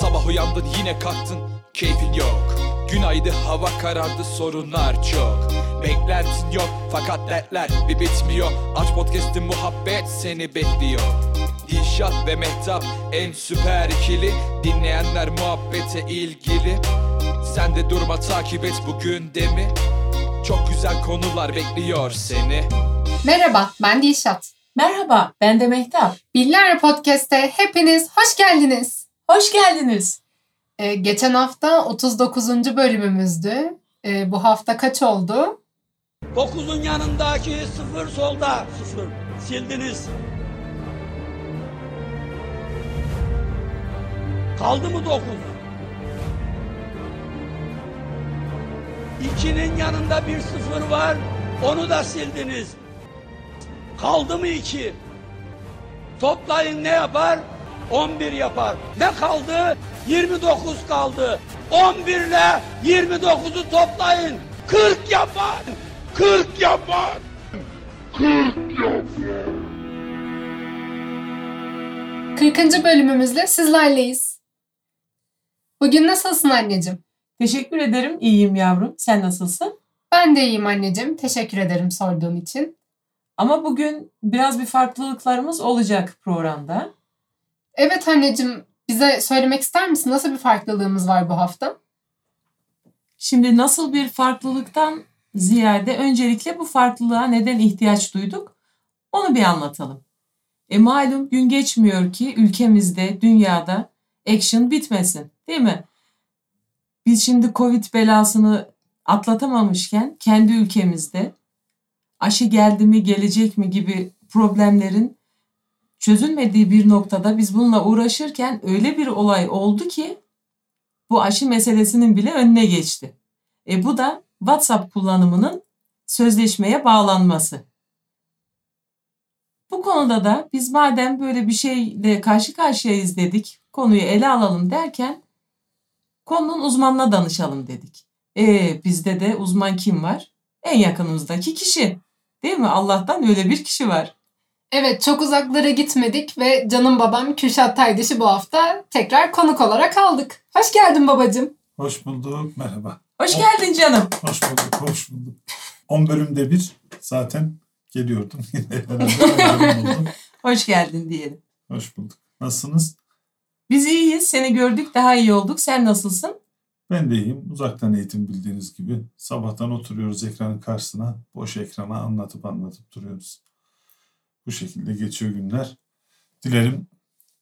Sabah uyandın yine kalktın. Keyfin yok. Günaydın hava karardı sorunlar çok. Beklentin yok fakat dertler bir bitmiyor. Aç podcast'in muhabbet seni bekliyor. Dilşat ve Mehtap en süper ikili. Dinleyenler muhabbete ilgili. Sen de durma takip et bugün demi Çok güzel konular bekliyor seni. Merhaba, ben Dilşat. Merhaba, ben de Mehtap. Bilgiler Podcast'te hepiniz hoş geldiniz. Hoş geldiniz. Ee, geçen hafta 39. bölümümüzdü. Ee, bu hafta kaç oldu? 9'un yanındaki sıfır solda. Sıfır. Sildiniz. Kaldı mı 9? 2'nin yanında bir sıfır var. Onu da sildiniz. Kaldı mı 2? Toplayın ne yapar? 11 yapar. Ne kaldı? 29 kaldı. 11 ile 29'u toplayın. 40 yapar. 40 yapar. 40. bölümümüzle sizlerleyiz. Bugün nasılsın anneciğim? Teşekkür ederim. İyiyim yavrum. Sen nasılsın? Ben de iyiyim anneciğim. Teşekkür ederim sorduğun için. Ama bugün biraz bir farklılıklarımız olacak programda. Evet anneciğim, bize söylemek ister misin? Nasıl bir farklılığımız var bu hafta? Şimdi nasıl bir farklılıktan ziyade öncelikle bu farklılığa neden ihtiyaç duyduk? Onu bir anlatalım. E malum gün geçmiyor ki ülkemizde, dünyada action bitmesin, değil mi? Biz şimdi Covid belasını atlatamamışken kendi ülkemizde aşı geldi mi, gelecek mi gibi problemlerin çözülmediği bir noktada biz bununla uğraşırken öyle bir olay oldu ki bu aşı meselesinin bile önüne geçti. E bu da WhatsApp kullanımının sözleşmeye bağlanması. Bu konuda da biz madem böyle bir şeyle karşı karşıyayız dedik, konuyu ele alalım derken konunun uzmanına danışalım dedik. E bizde de uzman kim var? En yakınımızdaki kişi. Değil mi? Allah'tan öyle bir kişi var. Evet, çok uzaklara gitmedik ve canım babam Kürşat Taydış'ı bu hafta tekrar konuk olarak aldık. Hoş geldin babacığım. Hoş bulduk, merhaba. Hoş geldin canım. Hoş bulduk, hoş bulduk. 10 bölümde bir zaten geliyordum. Hoş geldin diyelim. hoş bulduk. Nasılsınız? Biz iyiyiz. Seni gördük daha iyi olduk. Sen nasılsın? Ben de iyiyim. Uzaktan eğitim bildiğiniz gibi. Sabahtan oturuyoruz ekranın karşısına. Boş ekrana anlatıp anlatıp duruyoruz. Bu şekilde geçiyor günler. Dilerim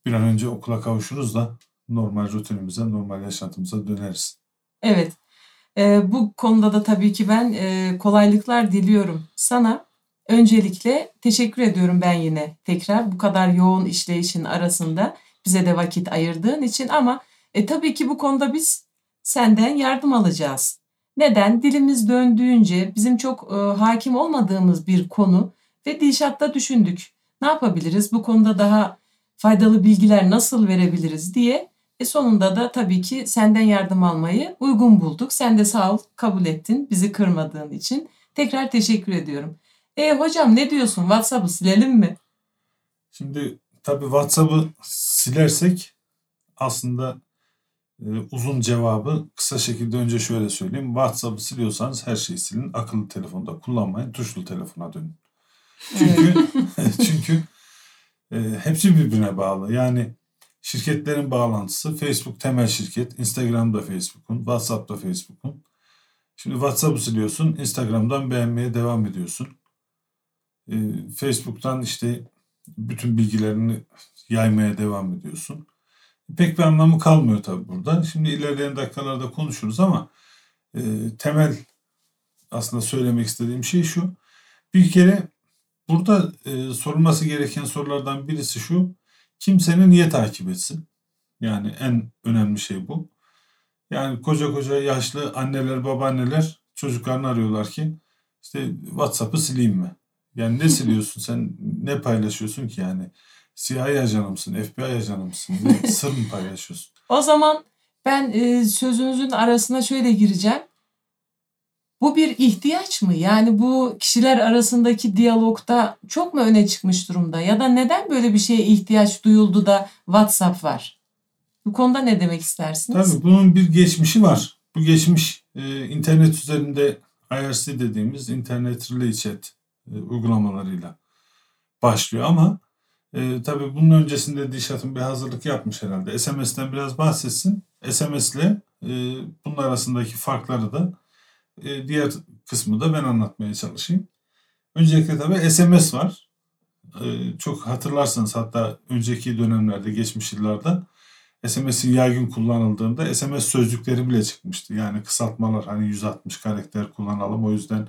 bir an önce okula kavuşuruz da normal rutinimize, normal yaşantımıza döneriz. Evet. Ee, bu konuda da tabii ki ben e, kolaylıklar diliyorum sana. Öncelikle teşekkür ediyorum ben yine tekrar bu kadar yoğun işleyişin arasında bize de vakit ayırdığın için ama e, tabii ki bu konuda biz senden yardım alacağız. Neden? Dilimiz döndüğünce bizim çok e, hakim olmadığımız bir konu ve Dilşat'ta düşündük. Ne yapabiliriz? Bu konuda daha faydalı bilgiler nasıl verebiliriz diye e sonunda da tabii ki senden yardım almayı uygun bulduk. Sen de sağ ol kabul ettin bizi kırmadığın için. Tekrar teşekkür ediyorum. E hocam ne diyorsun? WhatsApp'ı silelim mi? Şimdi tabii WhatsApp'ı silersek aslında e, uzun cevabı kısa şekilde önce şöyle söyleyeyim. WhatsApp'ı siliyorsanız her şeyi silin. Akıllı telefonda kullanmayın. Tuşlu telefona dönün. Çünkü çünkü e, hepsi birbirine bağlı. Yani şirketlerin bağlantısı Facebook temel şirket, Instagram'da Facebook'un, WhatsApp'ta Facebook'un. Şimdi WhatsApp'ı siliyorsun, Instagram'dan beğenmeye devam ediyorsun. E, Facebook'tan işte bütün bilgilerini yaymaya devam ediyorsun. Pek bir anlamı kalmıyor tabii burada. Şimdi ilerleyen dakikalarda konuşuruz ama e, temel aslında söylemek istediğim şey şu. Bir kere burada e, sorulması gereken sorulardan birisi şu. Kim seni niye takip etsin? Yani en önemli şey bu. Yani koca koca yaşlı anneler, babaanneler çocuklarını arıyorlar ki işte WhatsApp'ı sileyim mi? Yani ne siliyorsun sen? Ne paylaşıyorsun ki yani? CIA ajanı mısın? FBI ajanı mısın? Ne, sır mı paylaşıyorsun? O zaman ben e, sözünüzün arasına şöyle gireceğim. Bu bir ihtiyaç mı? Yani bu kişiler arasındaki diyalogda çok mu öne çıkmış durumda? Ya da neden böyle bir şeye ihtiyaç duyuldu da WhatsApp var? Bu konuda ne demek istersiniz? Tabii bunun bir geçmişi var. Bu geçmiş e, internet üzerinde IRC dediğimiz Internet Relay Chat e, uygulamalarıyla başlıyor ama e, tabii bunun öncesinde Dişat'ın bir hazırlık yapmış herhalde. SMS'ten biraz bahsetsin. SMS ile e, bunun arasındaki farkları da e, diğer kısmı da ben anlatmaya çalışayım. Öncelikle tabii SMS var. E, çok hatırlarsanız hatta önceki dönemlerde, geçmiş yıllarda SMS'in yaygın kullanıldığında SMS sözlükleri bile çıkmıştı. Yani kısaltmalar hani 160 karakter kullanalım o yüzden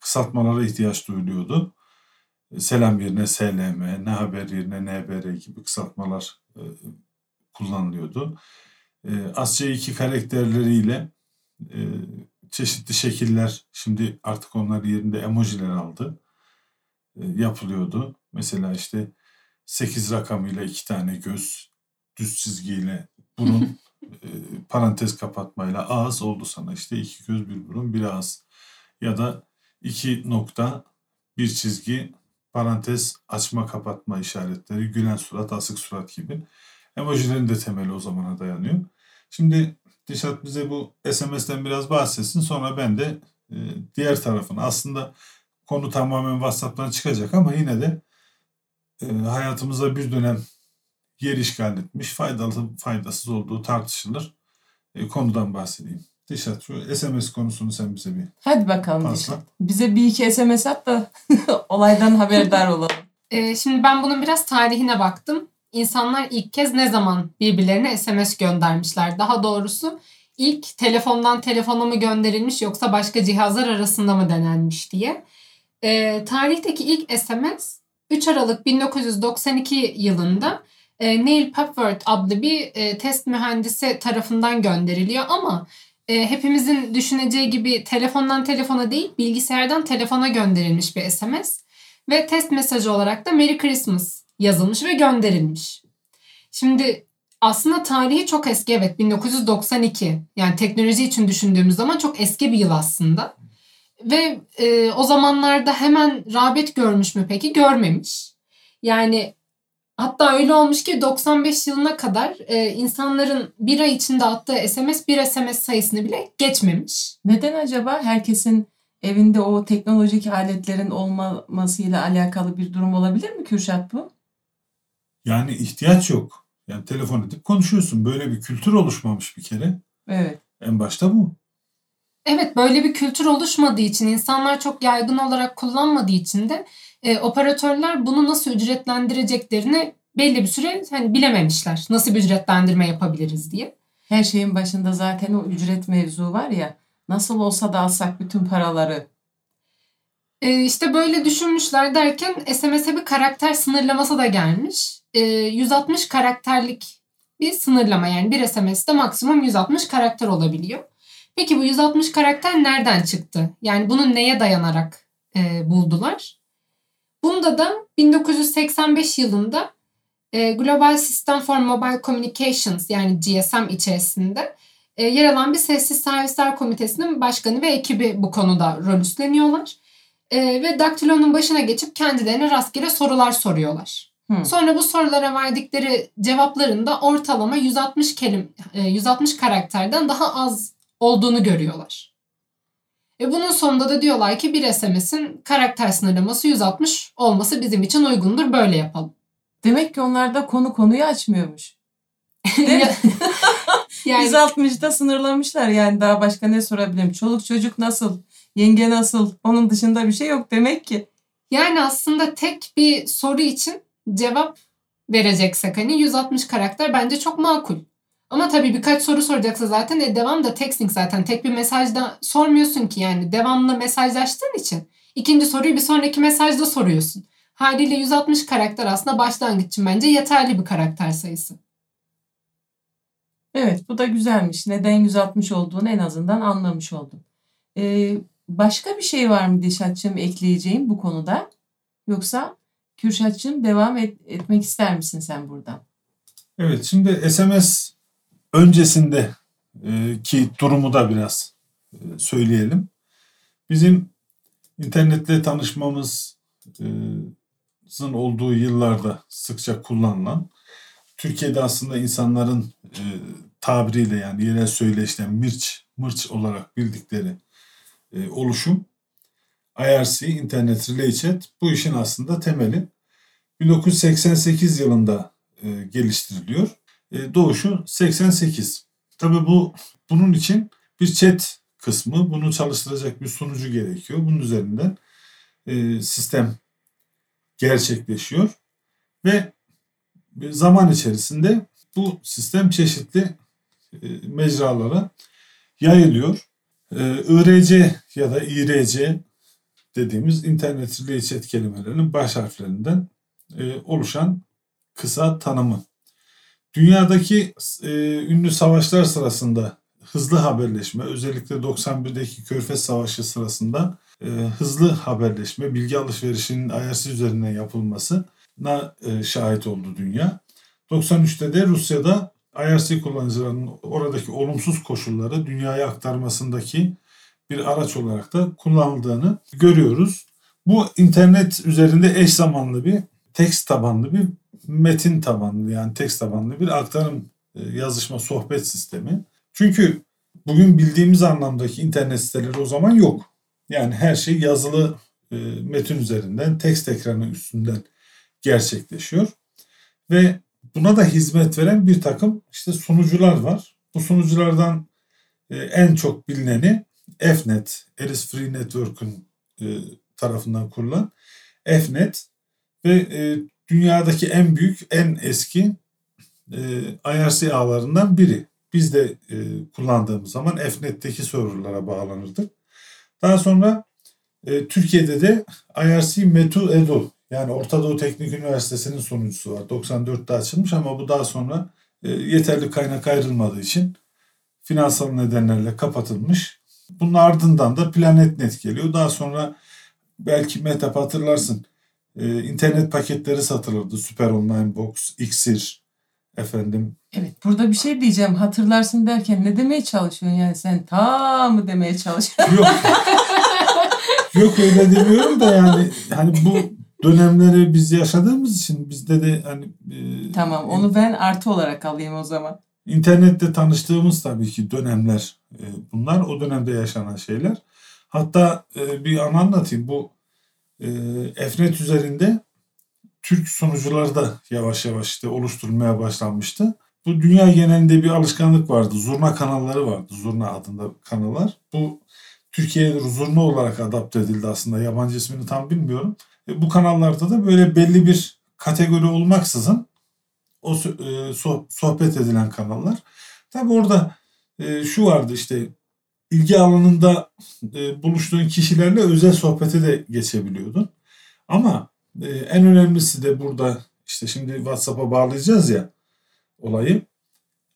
kısaltmalara ihtiyaç duyuluyordu. Selam yerine SLM, ne haber yerine NBR gibi kısaltmalar e, kullanılıyordu. E, Asya 2 karakterleriyle e, çeşitli şekiller şimdi artık onlar yerinde emojiler aldı. E, yapılıyordu. Mesela işte 8 rakamıyla iki tane göz, düz çizgiyle burun, e, parantez kapatmayla ağız oldu sana. İşte iki göz, bir burun, bir ağız. Ya da iki nokta, bir çizgi, parantez açma kapatma işaretleri, gülen surat, asık surat gibi. Emojilerin de temeli o zamana dayanıyor. Şimdi Dişat bize bu SMS'ten biraz bahsetsin. Sonra ben de e, diğer tarafını aslında konu tamamen WhatsApp'tan çıkacak ama yine de e, hayatımıza bir dönem yer işgal etmiş, faydalı faydasız olduğu tartışılır. E, konudan bahsedeyim. Dişat şu SMS konusunu sen bize bir Hadi bakalım Fazla. Dişat. Bize bir iki SMS at da olaydan haberdar olalım. Ee, şimdi ben bunun biraz tarihine baktım. İnsanlar ilk kez ne zaman birbirlerine SMS göndermişler? Daha doğrusu ilk telefondan telefona mı gönderilmiş yoksa başka cihazlar arasında mı denenmiş diye. Ee, tarihteki ilk SMS 3 Aralık 1992 yılında e, Neil Papworth adlı bir e, test mühendisi tarafından gönderiliyor ama e, hepimizin düşüneceği gibi telefondan telefona değil bilgisayardan telefona gönderilmiş bir SMS ve test mesajı olarak da Merry Christmas yazılmış ve gönderilmiş. Şimdi aslında tarihi çok eski evet 1992 yani teknoloji için düşündüğümüz zaman çok eski bir yıl aslında. Ve e, o zamanlarda hemen rağbet görmüş mü peki? Görmemiş. Yani hatta öyle olmuş ki 95 yılına kadar e, insanların bir ay içinde attığı SMS bir SMS sayısını bile geçmemiş. Neden acaba herkesin evinde o teknolojik aletlerin olmamasıyla alakalı bir durum olabilir mi Kürşat bu? Yani ihtiyaç yok. Yani telefon edip konuşuyorsun. Böyle bir kültür oluşmamış bir kere. Evet. En başta bu. Evet böyle bir kültür oluşmadığı için insanlar çok yaygın olarak kullanmadığı için de e, operatörler bunu nasıl ücretlendireceklerini belli bir süre hani bilememişler. Nasıl bir ücretlendirme yapabiliriz diye. Her şeyin başında zaten o ücret mevzu var ya. Nasıl olsa da alsak bütün paraları. E, işte böyle düşünmüşler derken SMS'e bir karakter sınırlaması da gelmiş. E, 160 karakterlik bir sınırlama yani bir SMS'te maksimum 160 karakter olabiliyor. Peki bu 160 karakter nereden çıktı? Yani bunu neye dayanarak e, buldular? Bunda da 1985 yılında e, Global System for Mobile Communications yani GSM içerisinde e, yer alan bir sessiz servisler komitesinin başkanı ve ekibi bu konuda rol üstleniyorlar. E, ve daktilonun başına geçip kendilerine rastgele sorular soruyorlar. Hı. Sonra bu sorulara verdikleri cevapların da ortalama 160 kelim e, 160 karakterden daha az olduğunu görüyorlar. E bunun sonunda da diyorlar ki bir SMS'in karakter sınırlaması 160 olması bizim için uygundur böyle yapalım. Demek ki onlar da konu konuyu açmıyormuş. Değil mi? yani 160'da sınırlamışlar yani daha başka ne sorabilirim? Çoluk çocuk nasıl? Yenge nasıl? Onun dışında bir şey yok demek ki. yani aslında tek bir soru için cevap vereceksek hani 160 karakter bence çok makul. Ama tabii birkaç soru soracaksa zaten e, devam da texting zaten. Tek bir mesajda sormuyorsun ki yani devamlı mesajlaştığın için. ikinci soruyu bir sonraki mesajda soruyorsun. Haliyle 160 karakter aslında başlangıç için bence yeterli bir karakter sayısı. Evet bu da güzelmiş. Neden 160 olduğunu en azından anlamış oldum. Ee, başka bir şey var mı Dişatçığım ekleyeceğim bu konuda? Yoksa Kürşatçığım devam et- etmek ister misin sen buradan? Evet şimdi SMS öncesinde e, ki durumu da biraz e, söyleyelim. Bizim internetle tanışmamızın olduğu yıllarda sıkça kullanılan Türkiye'de aslında insanların e, tabiriyle yani yerel söyleşten mirç, mırç olarak bildikleri e, oluşum IRC, Internet Relay Chat bu işin aslında temeli. 1988 yılında e, geliştiriliyor. E, doğuşu 88. Tabi bu bunun için bir chat kısmı, bunu çalıştıracak bir sunucu gerekiyor. Bunun üzerinden e, sistem gerçekleşiyor ve zaman içerisinde bu sistem çeşitli e, mecralara yayılıyor. E, IRC ya da IRC dediğimiz internet chat kelimelerinin baş harflerinden e, oluşan kısa tanımı. Dünyadaki e, ünlü savaşlar sırasında hızlı haberleşme, özellikle 91'deki Körfez Savaşı sırasında e, hızlı haberleşme, bilgi alışverişinin IRC üzerinden yapılmasına e, şahit oldu dünya. 93'te de Rusya'da IRC kullanıcılarının oradaki olumsuz koşulları dünyaya aktarmasındaki bir araç olarak da kullanıldığını görüyoruz. Bu internet üzerinde eş zamanlı bir tekst tabanlı bir metin tabanlı yani tekst tabanlı bir aktarım e, yazışma sohbet sistemi. Çünkü bugün bildiğimiz anlamdaki internet siteleri o zaman yok. Yani her şey yazılı e, metin üzerinden, tekst ekranı üstünden gerçekleşiyor. Ve buna da hizmet veren bir takım işte sunucular var. Bu sunuculardan e, en çok bilineni Fnet, Alice Free Network'ün e, tarafından kurulan Fnet ve e, dünyadaki en büyük, en eski e, IRC ağlarından biri. Biz de e, kullandığımız zaman Fnet'teki serverlara bağlanırdık. Daha sonra e, Türkiye'de de IRC Metu Edu yani Orta Doğu Teknik Üniversitesi'nin sunucusu var. 94'te açılmış ama bu daha sonra e, yeterli kaynak ayrılmadığı için finansal nedenlerle kapatılmış. Bunun ardından da PlanetNet geliyor. Daha sonra belki Metap hatırlarsın e, internet paketleri satılırdı. Süper Online Box, Xir efendim. Evet burada bir şey diyeceğim. Hatırlarsın derken ne demeye çalışıyorsun yani sen ta mı demeye çalışıyorsun? Yok. Yok öyle demiyorum da yani hani bu dönemleri biz yaşadığımız için bizde de hani e, Tamam onu ben artı olarak alayım o zaman. İnternette tanıştığımız tabii ki dönemler e, bunlar. O dönemde yaşanan şeyler. Hatta e, bir an anlatayım. Bu Efnet üzerinde Türk sunucuları da yavaş yavaş işte oluşturulmaya başlanmıştı. Bu dünya genelinde bir alışkanlık vardı. Zurna kanalları vardı. Zurna adında kanallar. Bu Türkiye'de zurna olarak adapte edildi aslında. Yabancı ismini tam bilmiyorum. E, bu kanallarda da böyle belli bir kategori olmaksızın o e, sohbet edilen kanallar. Tabi orada e, şu vardı işte ilgi alanında e, buluştuğun kişilerle özel sohbete de geçebiliyordun. Ama e, en önemlisi de burada işte şimdi WhatsApp'a bağlayacağız ya olayı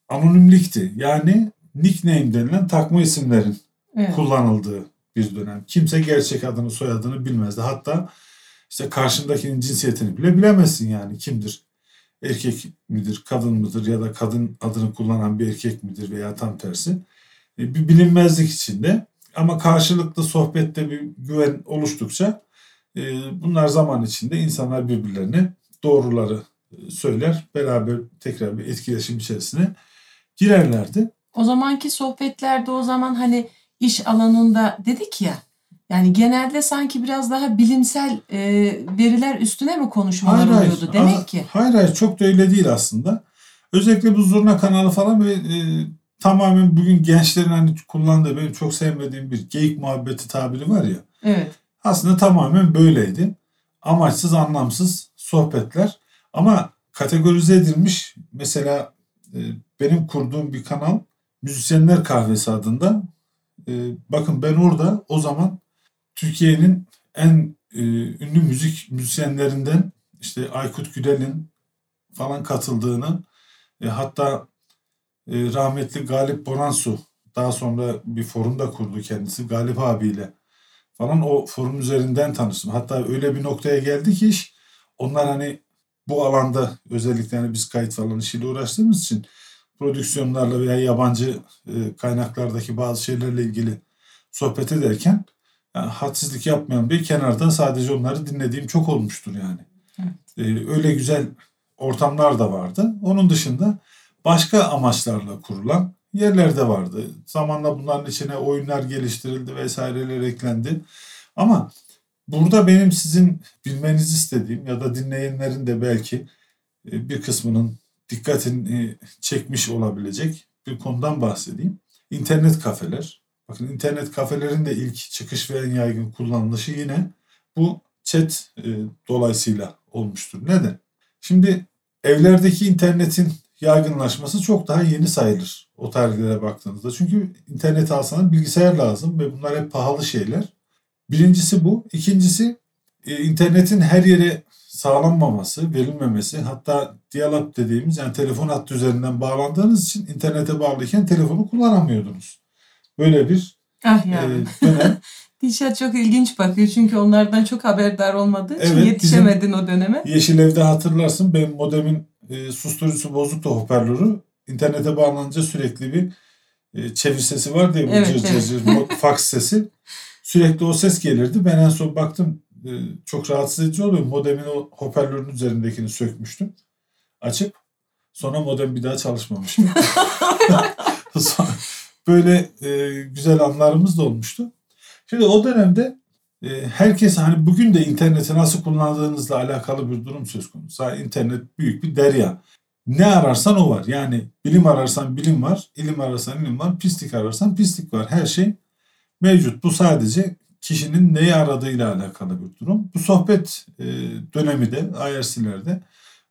anonimlikti. Yani nickname denilen takma isimlerin evet. kullanıldığı bir dönem. Kimse gerçek adını soyadını bilmezdi. Hatta işte karşındakinin cinsiyetini bile bilemezsin yani kimdir erkek midir, kadın mıdır ya da kadın adını kullanan bir erkek midir veya tam tersi. E, bir bilinmezlik içinde ama karşılıklı sohbette bir güven oluştukça e, bunlar zaman içinde insanlar birbirlerine doğruları e, söyler. Beraber tekrar bir etkileşim içerisine girerlerdi. O zamanki sohbetlerde o zaman hani iş alanında dedik ya yani genelde sanki biraz daha bilimsel e, veriler üstüne mi konuşmalar hayır, oluyordu hayır. demek ki? Hayır hayır çok da öyle değil aslında. Özellikle bu zurna kanalı falan ve e, tamamen bugün gençlerin hani kullandığı benim çok sevmediğim bir geyik muhabbeti tabiri var ya. Evet. Aslında tamamen böyleydi. Amaçsız anlamsız sohbetler ama kategorize edilmiş mesela e, benim kurduğum bir kanal Müzisyenler Kahvesi adında. E, bakın ben orada o zaman Türkiye'nin en e, ünlü müzik müzisyenlerinden işte Aykut Güdel'in falan katıldığını e, hatta e, rahmetli Galip Bonansu daha sonra bir forumda kurdu kendisi Galip abiyle falan o forum üzerinden tanıştım. Hatta öyle bir noktaya geldi ki iş onlar hani bu alanda özellikle hani biz kayıt falan işiyle uğraştığımız için prodüksiyonlarla veya yabancı e, kaynaklardaki bazı şeylerle ilgili sohbet ederken yani hadsizlik yapmayan bir kenarda sadece onları dinlediğim çok olmuştur yani. Evet. Ee, öyle güzel ortamlar da vardı. Onun dışında başka amaçlarla kurulan yerler de vardı. Zamanla bunların içine oyunlar geliştirildi vesaireler eklendi. Ama burada benim sizin bilmenizi istediğim ya da dinleyenlerin de belki e, bir kısmının dikkatini çekmiş olabilecek bir konudan bahsedeyim. İnternet kafeler. Bakın internet kafelerin de ilk çıkış ve en yaygın kullanılışı yine bu chat e, dolayısıyla olmuştur. Neden? Şimdi evlerdeki internetin yaygınlaşması çok daha yeni sayılır o tarihlere baktığınızda. Çünkü internet alsanız bilgisayar lazım ve bunlar hep pahalı şeyler. Birincisi bu. İkincisi e, internetin her yere sağlanmaması, verilmemesi hatta dial-up dediğimiz yani telefon hattı üzerinden bağlandığınız için internete bağlıyken telefonu kullanamıyordunuz. Böyle bir Ah e, yani. dönem. Dilşat çok ilginç bakıyor çünkü onlardan çok haberdar olmadığı için Evet, yetişemedin o döneme. Yeşil Ev'de hatırlarsın benim modemin e, susturucusu bozuk da hoparlörü. İnternete bağlanınca sürekli bir e, çevir sesi var diye bu Evet, cır evet. cır fax sesi. Sürekli o ses gelirdi. Ben en son baktım e, çok rahatsız edici oluyor. Modemin o hoparlörün üzerindekini sökmüştüm. Açıp sonra modem bir daha çalışmamıştı. Sonra Böyle e, güzel anlarımız da olmuştu. Şimdi o dönemde herkes hani bugün de interneti nasıl kullandığınızla alakalı bir durum söz konusu. Ha, internet büyük bir derya. Ne ararsan o var. Yani bilim ararsan bilim var, ilim ararsan ilim var, pislik ararsan pislik var. Her şey mevcut. Bu sadece kişinin neyi aradığıyla alakalı bir durum. Bu sohbet e, dönemi de IRC'lerde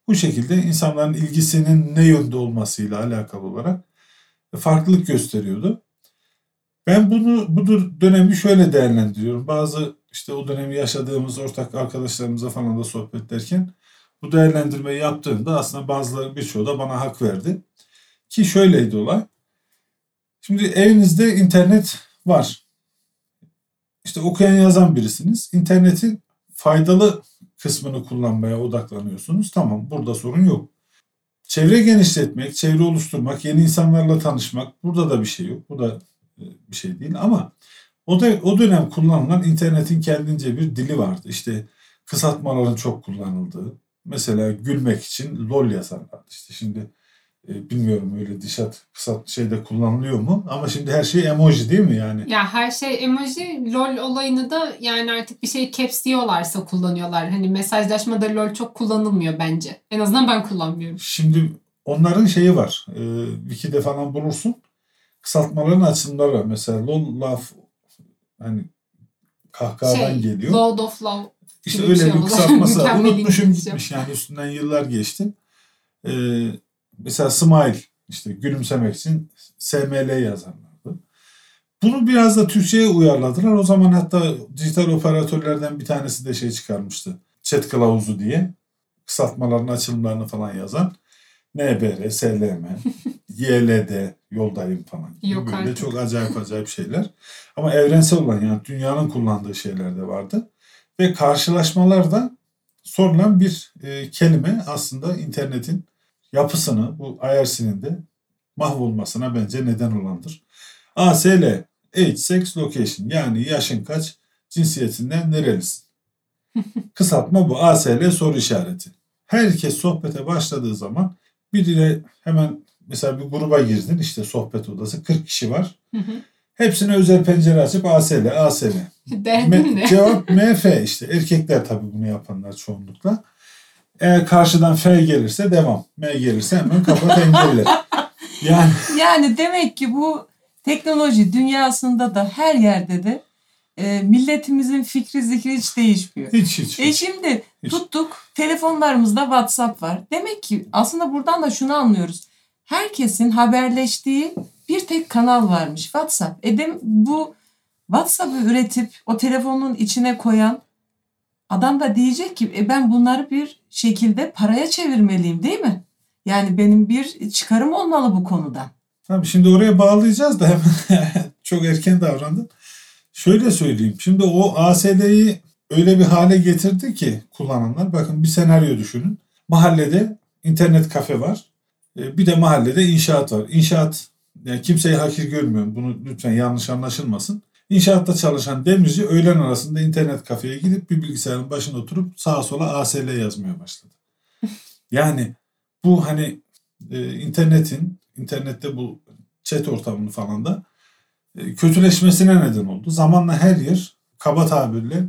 bu şekilde insanların ilgisinin ne yönde olmasıyla alakalı olarak farklılık gösteriyordu. Ben bunu bu dönemi şöyle değerlendiriyorum. Bazı işte o dönemi yaşadığımız ortak arkadaşlarımıza falan da sohbet ederken bu değerlendirmeyi yaptığımda aslında bazıları birçoğu da bana hak verdi. Ki şöyleydi olay. Şimdi evinizde internet var. İşte okuyan yazan birisiniz. İnternetin faydalı kısmını kullanmaya odaklanıyorsunuz. Tamam burada sorun yok. Çevre genişletmek, çevre oluşturmak, yeni insanlarla tanışmak burada da bir şey yok. Bu da bir şey değil ama o da o dönem kullanılan internetin kendince bir dili vardı. İşte kısaltmaların çok kullanıldığı. Mesela gülmek için lol yazarlardı. İşte şimdi e, bilmiyorum öyle dişat kısalt şeyde kullanılıyor mu? Ama şimdi her şey emoji değil mi yani? Ya her şey emoji, lol olayını da yani artık bir şey caps diyorlarsa kullanıyorlar. Hani mesajlaşmada lol çok kullanılmıyor bence. En azından ben kullanmıyorum. Şimdi onların şeyi var. E, Wiki'de falan bulursun. Kısaltmaların açılımları var. Mesela lol laf hani kahkahadan Şey, geliyor. Load of love. İşte gibi bir öyle şey bir kısaltması var. Unutmuşum gitmiş yani üstünden yıllar geçti. Ee, mesela smile işte gülümsemek için SML yazarlardı. Bunu biraz da Türkçe'ye uyarladılar. O zaman hatta dijital operatörlerden bir tanesi de şey çıkarmıştı. Chat kılavuzu diye. Kısaltmaların açılımlarını falan yazan. NBR, SLM, YLD, yoldayım falan. gibi Yok Böyle artık. çok acayip acayip şeyler. Ama evrensel olan yani dünyanın kullandığı şeyler de vardı. Ve karşılaşmalarda sorulan bir e, kelime aslında internetin yapısını, bu IRC'nin de mahvolmasına bence neden olandır. ASL, Age, Sex, Location yani yaşın kaç, cinsiyetinden nerelisin? Kısaltma bu. ASL soru işareti. Herkes sohbete başladığı zaman birine hemen mesela bir gruba girdin işte sohbet odası 40 kişi var. Hı hı. Hepsine özel pencere açıp ASL, Me- ne? cevap MF işte. Erkekler tabii bunu yapanlar çoğunlukla. Eğer karşıdan F gelirse devam. M gelirse hemen kapat engelle. Yani Yani demek ki bu teknoloji dünyasında da her yerde de e, milletimizin fikri zikri hiç değişmiyor. hiç hiç. E şimdi Hiç. tuttuk telefonlarımızda WhatsApp var. Demek ki aslında buradan da şunu anlıyoruz. Herkesin haberleştiği bir tek kanal varmış WhatsApp. E dem- bu WhatsApp'ı üretip o telefonun içine koyan adam da diyecek ki e ben bunları bir şekilde paraya çevirmeliyim değil mi? Yani benim bir çıkarım olmalı bu konuda. Tabii şimdi oraya bağlayacağız da hemen çok erken davrandın. Şöyle söyleyeyim. Şimdi o ASL'yi öyle bir hale getirdi ki kullananlar. Bakın bir senaryo düşünün. Mahallede internet kafe var. E, Bir de mahallede inşaat var. İnşaat yani kimseyi hakir görmüyorum. Bunu lütfen yanlış anlaşılmasın. İnşaatta çalışan demirci öğlen arasında internet kafeye gidip bir bilgisayarın başına oturup sağa sola ASL yazmaya başladı. Yani bu hani e, internetin, internette bu chat ortamını falan da e, kötüleşmesine neden oldu. Zamanla her yer kaba tabirle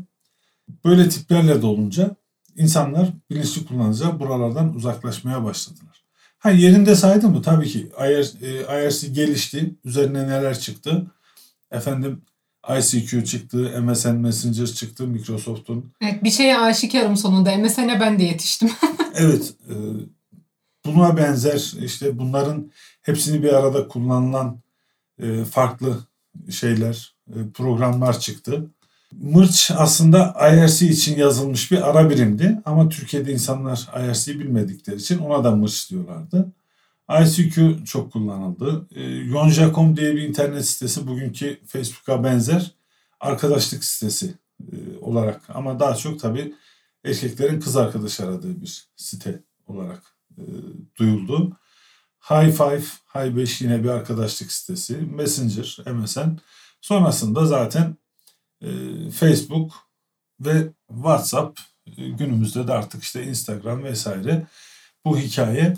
böyle tiplerle dolunca insanlar bilinçli kullanıcılar buralardan uzaklaşmaya başladılar. Ha yerinde saydı mı? Tabii ki IR, e, IRC gelişti. Üzerine neler çıktı? Efendim ICQ çıktı, MSN Messenger çıktı Microsoft'un. Evet bir şeye aşikarım sonunda. MSN'e ben de yetiştim. evet. E, buna benzer işte bunların hepsini bir arada kullanılan e, farklı şeyler, e, programlar çıktı. Mırç aslında IRC için yazılmış bir ara birimdi ama Türkiye'de insanlar IRC'yi bilmedikleri için ona da Mırç diyorlardı. ICQ çok kullanıldı. E, Yonja.com diye bir internet sitesi bugünkü Facebook'a benzer arkadaşlık sitesi e, olarak ama daha çok tabii erkeklerin kız arkadaş aradığı bir site olarak e, duyuldu. High Five, High 5 yine bir arkadaşlık sitesi. Messenger, MSN. Sonrasında zaten Facebook ve WhatsApp e, günümüzde de artık işte Instagram vesaire bu hikaye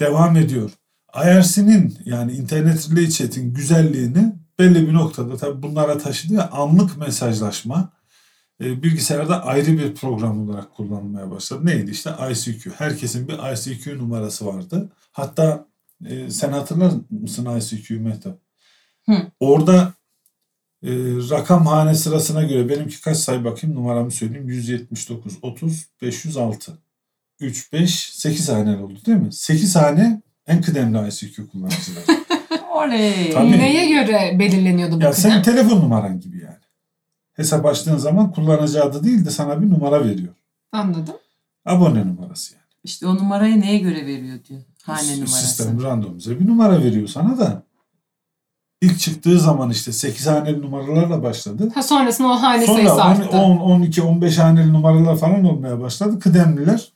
devam ediyor. IRC'nin yani internet relay chat'in güzelliğini belli bir noktada tabii bunlara taşıdı anlık mesajlaşma e, bilgisayarda ayrı bir program olarak kullanılmaya başladı. Neydi işte ICQ. Herkesin bir ICQ numarası vardı. Hatta e, sen hatırlar mısın ICQ Mehtap? Hı. Orada e, rakam hane sırasına göre benimki kaç say bakayım numaramı söyleyeyim. 179, 30, 506. 3, 5, 8 haneli oldu değil mi? 8 hane en kıdemli ICQ kullanıcıları. Oley. Tabii. Neye göre belirleniyordu bu ya kıdem? senin telefon numaran gibi yani. Hesap açtığın zaman kullanıcı adı değil de sana bir numara veriyor. Anladım. Abone numarası yani. İşte o numarayı neye göre veriyor diyor. Hane numarası. Sistem randomize bir numara veriyor sana da. İlk çıktığı zaman işte 8 haneli numaralarla başladı. Ha sonrasında o hane sayısı Sonra arttı. 10, 12, 15 haneli numaralar falan olmaya başladı. Kıdemliler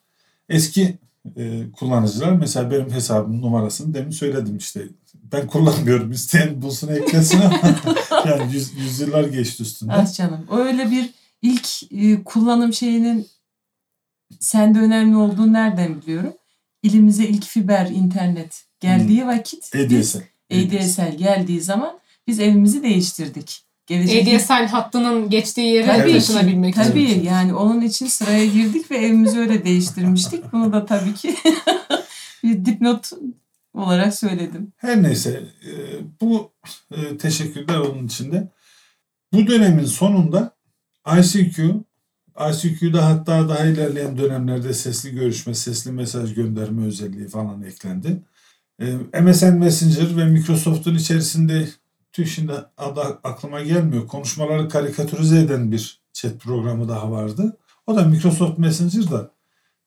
eski e, kullanıcılar mesela benim hesabımın numarasını demin söyledim işte. Ben kullanmıyorum. İsteyen bulsun eklesin ama yani yüz, yüzyıllar geçti üstünden. Ah canım. Öyle bir ilk e, kullanım şeyinin sende önemli olduğunu nereden biliyorum? İlimize ilk fiber internet geldiği vakit biz ADSL. Geldiği zaman biz evimizi değiştirdik. Gelecek ADSL hattının geçtiği yere Tabii taşınabilmek için. Tabii yani onun için sıraya girdik ve evimizi öyle değiştirmiştik. Bunu da tabii ki bir dipnot olarak söyledim. Her neyse e, bu e, teşekkürler onun içinde. Bu dönemin sonunda ICQ, ICQ'da hatta daha ilerleyen dönemlerde sesli görüşme, sesli mesaj gönderme özelliği falan eklendi. E, MSN Messenger ve Microsoft'un içerisinde tüh şimdi adı aklıma gelmiyor. Konuşmaları karikatürize eden bir chat programı daha vardı. O da Microsoft Messenger'da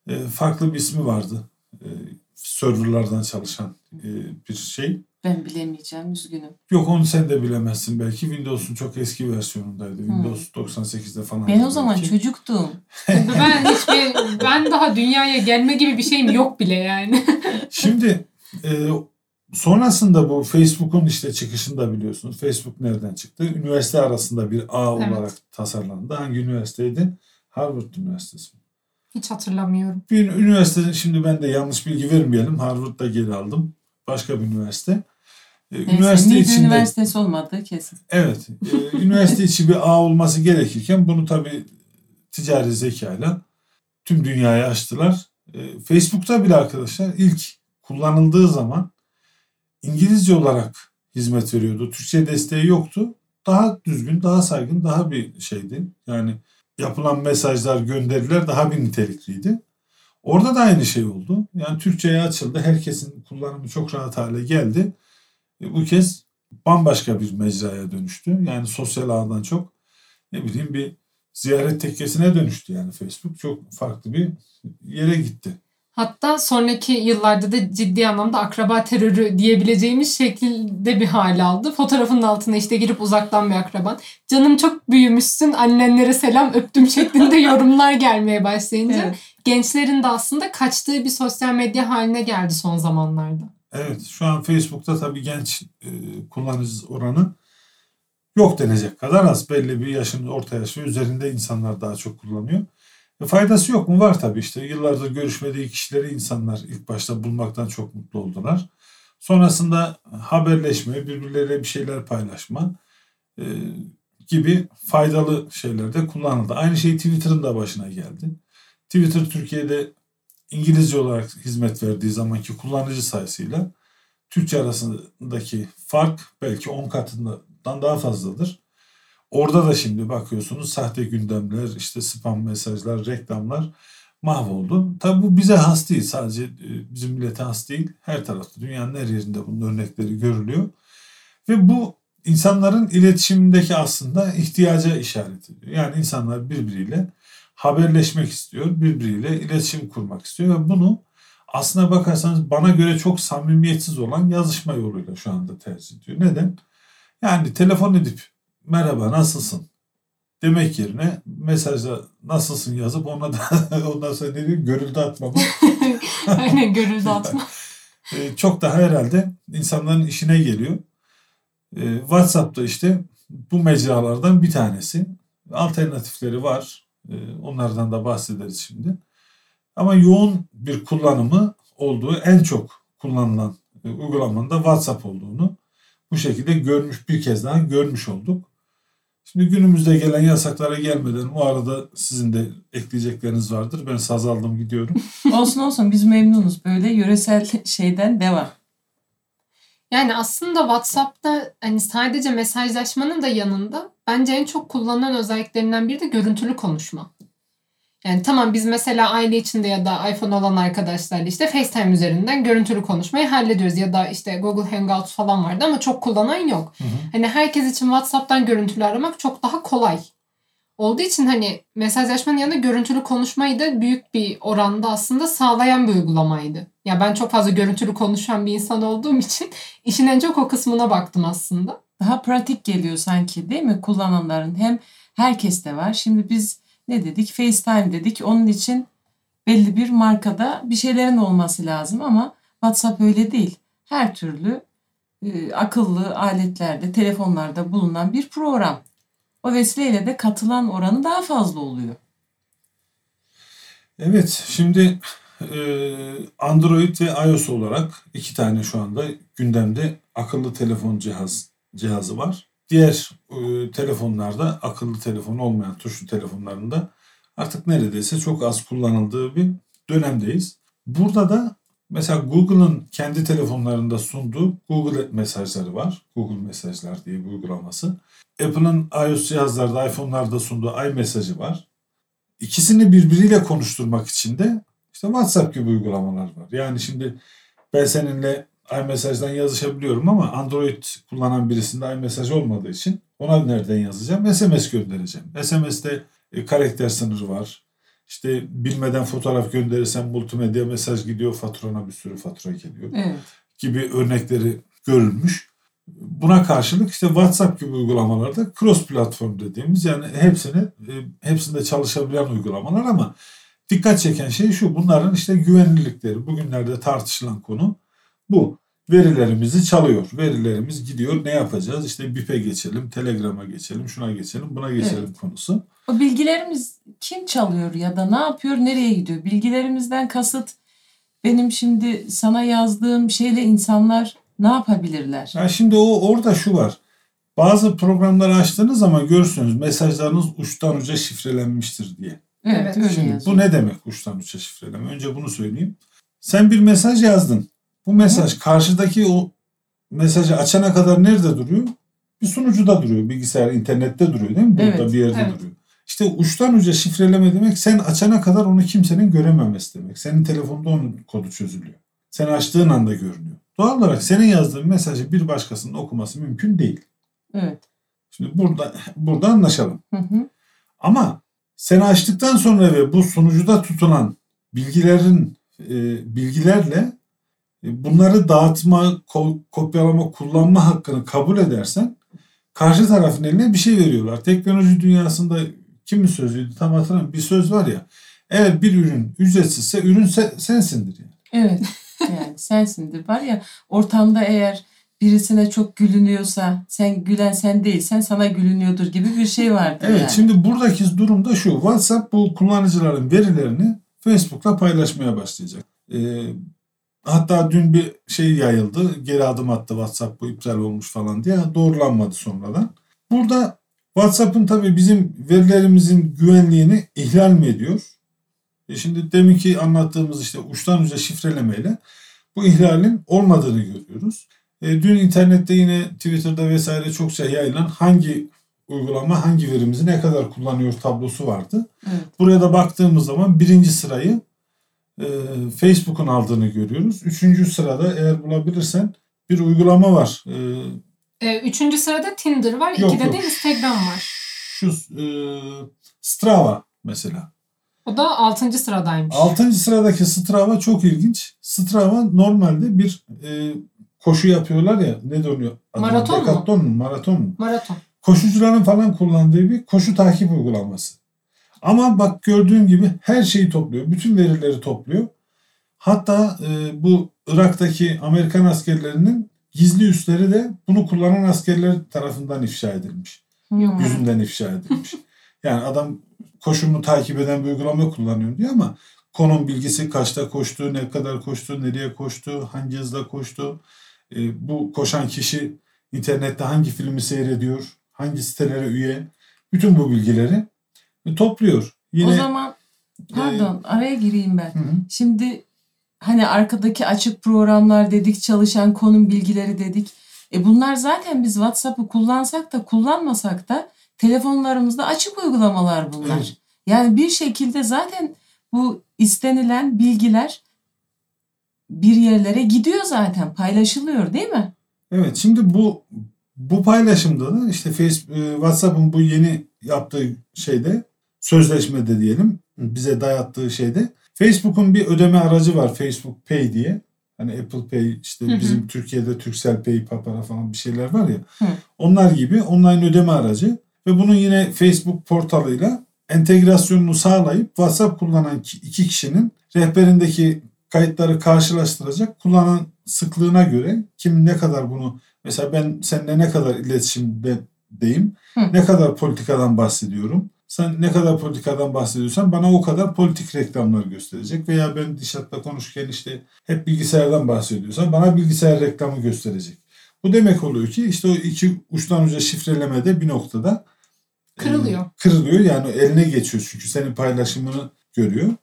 e, farklı bir ismi vardı. E, serverlardan çalışan e, bir şey. Ben bilemeyeceğim üzgünüm. Yok onu sen de bilemezsin belki. Windows'un çok eski versiyonundaydı. Windows 98'de falan. Ben o zaman belki. çocuktum. Ben hiçbir ben daha dünyaya gelme gibi bir şeyim yok bile yani. Şimdi e, sonrasında bu Facebook'un işte çıkışında biliyorsunuz. Facebook nereden çıktı? Üniversite arasında bir ağ Evet. olarak tasarlandı. Hangi üniversiteydi? Harvard Üniversitesi. Hiç hatırlamıyorum. Bir üniversite şimdi ben de yanlış bilgi vermeyelim. Harvard'da geri aldım. Başka bir üniversite. Neyse, üniversite içinde Üniversitesi olmadığı kesin. Evet. e, üniversite içi bir ağ olması gerekirken bunu tabii ticari zekayla tüm dünyaya açtılar. E, Facebook'ta bile arkadaşlar ilk kullanıldığı zaman İngilizce olarak hizmet veriyordu. Türkçe desteği yoktu. Daha düzgün, daha saygın, daha bir şeydi. Yani yapılan mesajlar, gönderiler daha bir nitelikliydi. Orada da aynı şey oldu. Yani Türkçe'ye açıldı. Herkesin kullanımı çok rahat hale geldi. E, bu kez bambaşka bir mecraya dönüştü. Yani sosyal ağdan çok ne bileyim bir ziyaret tekkesine dönüştü yani Facebook. Çok farklı bir yere gitti. Hatta sonraki yıllarda da ciddi anlamda akraba terörü diyebileceğimiz şekilde bir hal aldı. Fotoğrafın altına işte girip uzaktan bir akraban. Canım çok büyümüşsün annenlere selam öptüm şeklinde yorumlar gelmeye başlayınca Evet. gençlerin de aslında kaçtığı bir sosyal medya haline geldi son zamanlarda. Evet şu an Facebook'ta tabii genç e, kullanıcı oranı yok denecek kadar az. Belli bir yaşın orta yaş ve üzerinde insanlar daha çok kullanıyor. E, faydası yok mu? Var tabii işte. Yıllardır görüşmediği kişileri insanlar ilk başta bulmaktan çok mutlu oldular. Sonrasında haberleşme, birbirleriyle bir şeyler paylaşma e, gibi faydalı şeyler de kullanıldı. Aynı şey Twitter'ın da başına geldi. Twitter Türkiye'de İngilizce olarak hizmet verdiği zamanki kullanıcı sayısıyla Türkçe arasındaki fark belki 10 katından daha fazladır. Orada da şimdi bakıyorsunuz sahte gündemler, işte spam mesajlar, reklamlar mahvoldu. Tabi bu bize has değil. Sadece e, bizim millete has değil. Her tarafta dünyanın her yerinde bunun örnekleri görülüyor. Ve bu insanların iletişimindeki aslında ihtiyaca işaret ediyor. Yani insanlar birbiriyle haberleşmek istiyor, birbiriyle iletişim kurmak istiyor ve bunu aslına bakarsanız bana göre çok samimiyetsiz olan yazışma yoluyla şu anda tercih ediyor. Neden? Yani telefon edip merhaba nasılsın demek yerine mesajda nasılsın yazıp ona da ondan sonra ne diyeyim görüldü atmamı. Aynen görüldü atma. E, çok daha herhalde insanların işine geliyor. E, WhatsApp'ta işte bu mecralardan bir tanesi. Alternatifleri var. E, onlardan da bahsederiz şimdi. Ama yoğun bir kullanımı olduğu en çok kullanılan uygulamanın da WhatsApp olduğunu bu şekilde görmüş bir kez daha görmüş olduk. Şimdi günümüzde gelen yasaklara gelmeden bu arada sizin de ekleyecekleriniz vardır. Ben saz aldım gidiyorum. olsun olsun biz memnunuz. Böyle yöresel şeyden devam. Yani aslında WhatsApp'ta hani sadece mesajlaşmanın da yanında bence en çok kullanılan özelliklerinden biri de görüntülü konuşma. Yani tamam biz mesela aile içinde ya da iPhone olan arkadaşlarla işte FaceTime üzerinden görüntülü konuşmayı hallediyoruz. Ya da işte Google Hangouts falan vardı ama çok kullanan yok. Hı hı. Hani herkes için WhatsApp'tan görüntülü aramak çok daha kolay. Olduğu için hani mesajlaşmanın yanında görüntülü konuşmayı da büyük bir oranda aslında sağlayan bir uygulamaydı. Ya ben çok fazla görüntülü konuşan bir insan olduğum için işin en çok o kısmına baktım aslında. Daha pratik geliyor sanki değil mi kullananların? Hem herkes de var. Şimdi biz ne dedik? FaceTime dedik. Onun için belli bir markada bir şeylerin olması lazım ama WhatsApp öyle değil. Her türlü e, akıllı aletlerde, telefonlarda bulunan bir program. O vesileyle de katılan oranı daha fazla oluyor. Evet, şimdi e, Android ve iOS olarak iki tane şu anda gündemde akıllı telefon cihaz cihazı var. Diğer e, telefonlarda akıllı telefon olmayan tuşlu telefonlarında artık neredeyse çok az kullanıldığı bir dönemdeyiz. Burada da mesela Google'ın kendi telefonlarında sunduğu Google mesajları var. Google Mesajlar diye bir uygulaması. Apple'ın iOS cihazlarda, iPhone'larda sunduğu iMessaj'ı var. İkisini birbiriyle konuşturmak için de işte WhatsApp gibi uygulamalar var. Yani şimdi ben seninle iMessage'dan yazışabiliyorum ama Android kullanan birisinde iMessage olmadığı için ona nereden yazacağım? SMS göndereceğim. SMS'te e, karakter sınırı var. İşte bilmeden fotoğraf gönderirsem multimedya mesaj gidiyor, faturana bir sürü fatura geliyor. Evet. Gibi örnekleri görülmüş. Buna karşılık işte WhatsApp gibi uygulamalarda cross platform dediğimiz yani hepsini e, hepsinde çalışabilen uygulamalar ama dikkat çeken şey şu bunların işte güvenlilikleri bugünlerde tartışılan konu bu. Verilerimizi çalıyor. Verilerimiz gidiyor. Ne yapacağız? İşte BIP'e geçelim, Telegram'a geçelim, şuna geçelim, buna geçelim evet. konusu. O bilgilerimiz kim çalıyor ya da ne yapıyor, nereye gidiyor? Bilgilerimizden kasıt benim şimdi sana yazdığım şeyle insanlar ne yapabilirler? Ya şimdi o orada şu var. Bazı programları açtığınız zaman görürsünüz mesajlarınız uçtan uca şifrelenmiştir diye. Evet, öyle Şimdi yazıyor. bu ne demek uçtan uca şifreleme? Önce bunu söyleyeyim. Sen bir mesaj yazdın. Bu mesaj karşıdaki o mesajı açana kadar nerede duruyor? Bir sunucuda duruyor. Bilgisayar, internette duruyor değil mi? Burada evet, bir yerde evet. duruyor. İşte uçtan uca şifreleme demek sen açana kadar onu kimsenin görememesi demek. Senin telefonda onun kodu çözülüyor. Sen açtığın anda görünüyor. Doğal olarak senin yazdığın mesajı bir başkasının okuması mümkün değil. Evet. Şimdi burada burada anlaşalım. Hı hı. Ama sen açtıktan sonra ve bu sunucuda tutulan bilgilerin e, bilgilerle bunları dağıtma, kopyalama, kullanma hakkını kabul edersen karşı tarafın eline bir şey veriyorlar. Teknoloji dünyasında kimin sözüydü tam hatırlamıyorum. Bir söz var ya. Eğer bir ürün ücretsizse ürün se- sensindir yani. Evet. Yani sensindir. Var ya ortamda eğer birisine çok gülünüyorsa sen gülen sen değilsen sana gülünüyordur gibi bir şey vardır Evet yani. şimdi buradaki durum da şu. WhatsApp bu kullanıcıların verilerini Facebook'la paylaşmaya başlayacak. Ee, hatta dün bir şey yayıldı. Geri adım attı WhatsApp bu iptal olmuş falan diye. Doğrulanmadı sonradan. Burada WhatsApp'ın tabii bizim verilerimizin güvenliğini ihlal mi ediyor? E şimdi deminki anlattığımız işte uçtan uca şifrelemeyle bu ihlalin olmadığını görüyoruz. E, dün internette yine Twitter'da vesaire çokça yayılan hangi uygulama hangi verimizi ne kadar kullanıyor tablosu vardı. Evet. Buraya da baktığımız zaman birinci sırayı e, Facebook'un aldığını görüyoruz. Üçüncü sırada eğer bulabilirsen bir uygulama var. E, Ee, üçüncü sırada Tinder var. Yok, ikide yok. de Instagram var. şu e, Strava mesela. O da altıncı sıradaymış. Altıncı sıradaki Strava çok ilginç. Strava normalde bir e, koşu yapıyorlar ya ne dönüyor? Maraton mu? Mu? Maraton mu? Maraton. koşucuların falan kullandığı bir koşu takip uygulaması. Ama bak gördüğün gibi her şeyi topluyor. Bütün verileri topluyor. Hatta e, bu Irak'taki Amerikan askerlerinin gizli üsleri de bunu kullanan askerler tarafından ifşa edilmiş. Hmm. Yüzünden ifşa edilmiş. Yani adam koşumu takip eden bir uygulama kullanıyor diyor ama konum bilgisi kaçta koştu, ne kadar koştu, nereye koştu, hangi hızla koştu. E, bu koşan kişi internette hangi filmi seyrediyor, hangi sitelere üye. Bütün bu bilgileri topluyor. Yine O zaman pardon araya gireyim ben. Hı. Şimdi hani arkadaki açık programlar dedik, çalışan konum bilgileri dedik. E bunlar zaten biz WhatsApp'ı kullansak da kullanmasak da telefonlarımızda açık uygulamalar bunlar. Evet. Yani bir şekilde zaten bu istenilen bilgiler bir yerlere gidiyor zaten, paylaşılıyor değil mi? Evet şimdi bu bu paylaşımda da işte Facebook, e, WhatsApp'ın bu yeni yaptığı şeyde sözleşmede diyelim bize dayattığı şeyde Facebook'un bir ödeme aracı var Facebook Pay diye. Hani Apple Pay işte Hı hı. bizim Türkiye'de Turkcell Pay, Papara falan bir şeyler var ya. Hı. Onlar gibi online ödeme aracı ve bunun yine Facebook portalıyla entegrasyonunu sağlayıp WhatsApp kullanan ki- iki kişinin rehberindeki kayıtları karşılaştıracak. Kullanan sıklığına göre kim ne kadar bunu mesela ben seninle ne kadar iletişimde deyim, Hı. ne kadar politikadan bahsediyorum. Sen ne kadar politikadan bahsediyorsan bana o kadar politik reklamlar gösterecek. Veya ben Dişat'la konuşurken işte hep bilgisayardan bahsediyorsan bana bilgisayar reklamı gösterecek. Bu demek oluyor ki işte o iki uçtan uca şifrelemede bir noktada e, Kırılıyor. kırılıyor yani eline geçiyor çünkü senin paylaşımını görüyor.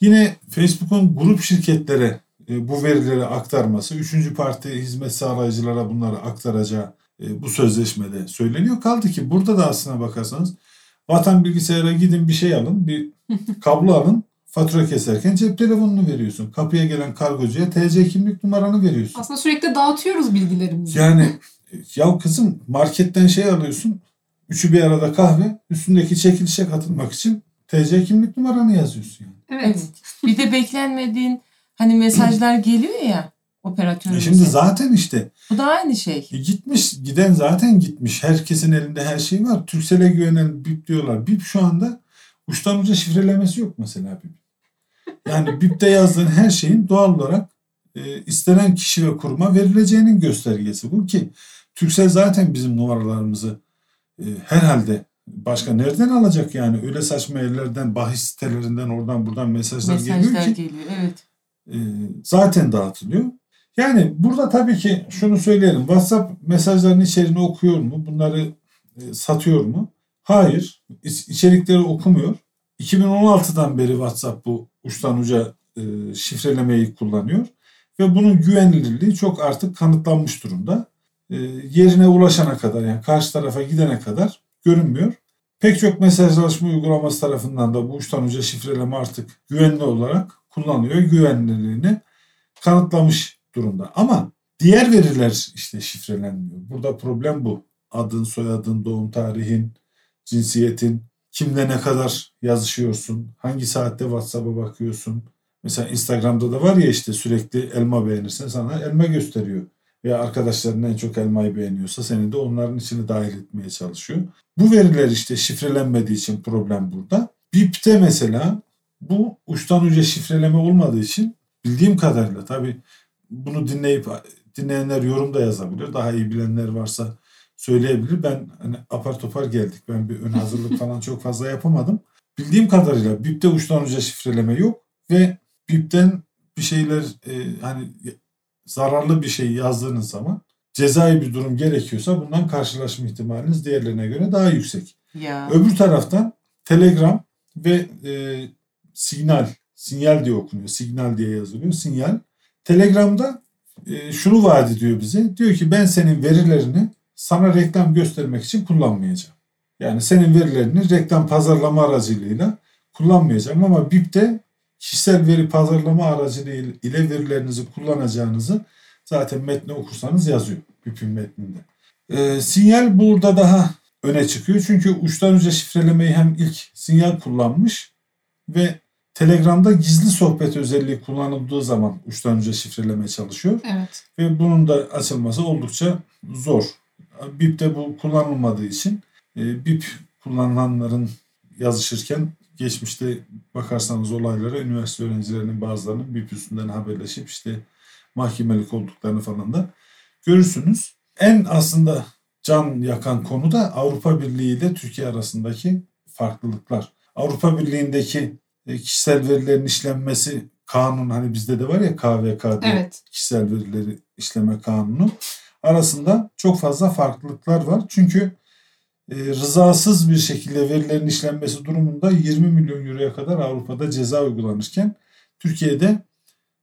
Yine Facebook'un grup şirketlere e, bu verileri aktarması, üçüncü parti hizmet sağlayıcılara bunları aktaracağı e, bu sözleşmede söyleniyor. Kaldı ki burada da aslına bakarsanız vatan bilgisayara gidin bir şey alın, bir kablo alın, fatura keserken cep telefonunu veriyorsun. Kapıya gelen kargocuya TC kimlik numaranı veriyorsun. Aslında sürekli dağıtıyoruz bilgilerimizi. Yani ya kızım marketten şey alıyorsun. Üçü bir arada kahve. Üstündeki çekilişe katılmak için TC kimlik numaranı yazıyorsun yani. Evet. Evet. Bir de beklenmediğin hani mesajlar geliyor ya operatörümüze. E şimdi zaten işte Bu da aynı şey. e gitmiş giden zaten gitmiş. Herkesin elinde her şey var. Türksel'e güvenen BIP diyorlar. BIP şu anda uçtan uca şifrelemesi yok mesela BIP. Yani BIP'te yazdığın her şeyin doğal olarak e, istenen kişi ve kuruma verileceğinin göstergesi bu ki Türksel zaten bizim numaralarımızı e, herhalde başka nereden alacak yani öyle saçma yerlerden bahis sitelerinden oradan buradan mesajlar, geliyor Mesajlar ki geliyor. Evet. e, zaten dağıtılıyor. Yani burada tabii ki şunu söyleyelim. WhatsApp mesajlarının içeriğini okuyor mu? Bunları e, satıyor mu? Hayır. İç- içerikleri okumuyor. 2016'dan beri WhatsApp bu uçtan uca e, şifrelemeyi kullanıyor. Ve bunun güvenilirliği çok artık kanıtlanmış durumda. E, yerine ulaşana kadar yani karşı tarafa gidene kadar görünmüyor. Pek çok mesajlaşma uygulaması tarafından da bu uçtan uca şifreleme artık güvenli olarak kullanılıyor. Güvenilirliğini kanıtlamış durumda. Ama diğer veriler işte şifrelenmiyor. Burada problem bu. Adın, soyadın, doğum tarihin, cinsiyetin, kimle ne kadar yazışıyorsun, hangi saatte WhatsApp'a bakıyorsun. Mesela Instagram'da da var ya işte sürekli elma beğenirsen sana elma gösteriyor. Veya arkadaşların en çok elmayı beğeniyorsa seni de onların içine dahil etmeye çalışıyor. Bu veriler işte şifrelenmediği için problem burada. BIP'te mesela bu uçtan uca şifreleme olmadığı için bildiğim kadarıyla tabii bunu dinleyip dinleyenler yorum da yazabilir. Daha iyi bilenler varsa söyleyebilir. Ben hani apar topar geldik. Ben bir ön hazırlık falan çok fazla yapamadım. Bildiğim kadarıyla BIP'te uçtan uca şifreleme yok ve BIP'ten bir şeyler e, hani zararlı bir şey yazdığınız zaman cezai bir durum gerekiyorsa bundan karşılaşma ihtimaliniz diğerlerine göre daha yüksek. Ya. Öbür taraftan Telegram ve e, Signal, Sinyal diye okunuyor, Signal diye yazılıyor, Sinyal. Telegram'da e, şunu vaat ediyor bize. Diyor ki ben senin verilerini sana reklam göstermek için kullanmayacağım. Yani senin verilerini reklam pazarlama aracılığıyla kullanmayacağım ama BIP'te kişisel veri pazarlama aracılığıyla ile verilerinizi kullanacağınızı zaten metni okursanız yazıyor BIP'in metninde. E, sinyal burada daha öne çıkıyor. Çünkü uçtan uca şifrelemeyi hem ilk sinyal kullanmış ve Telegram'da gizli sohbet özelliği kullanıldığı zaman uçtan uca şifreleme çalışıyor. Evet. Ve bunun da açılması oldukça zor. BIP'te bu kullanılmadığı için e, BIP kullananların yazışırken geçmişte bakarsanız olaylara üniversite öğrencilerinin bazılarının BIP üstünden haberleşip işte mahkemelik olduklarını falan da görürsünüz. En aslında can yakan konu da Avrupa Birliği ile Türkiye arasındaki farklılıklar. Avrupa Birliği'ndeki kişisel verilerin işlenmesi kanun hani bizde de var ya KVKD Evet. kişisel verileri işleme kanunu arasında çok fazla farklılıklar var. Çünkü e, rızasız bir şekilde verilerin işlenmesi durumunda 20 milyon euroya kadar Avrupa'da ceza uygulanırken Türkiye'de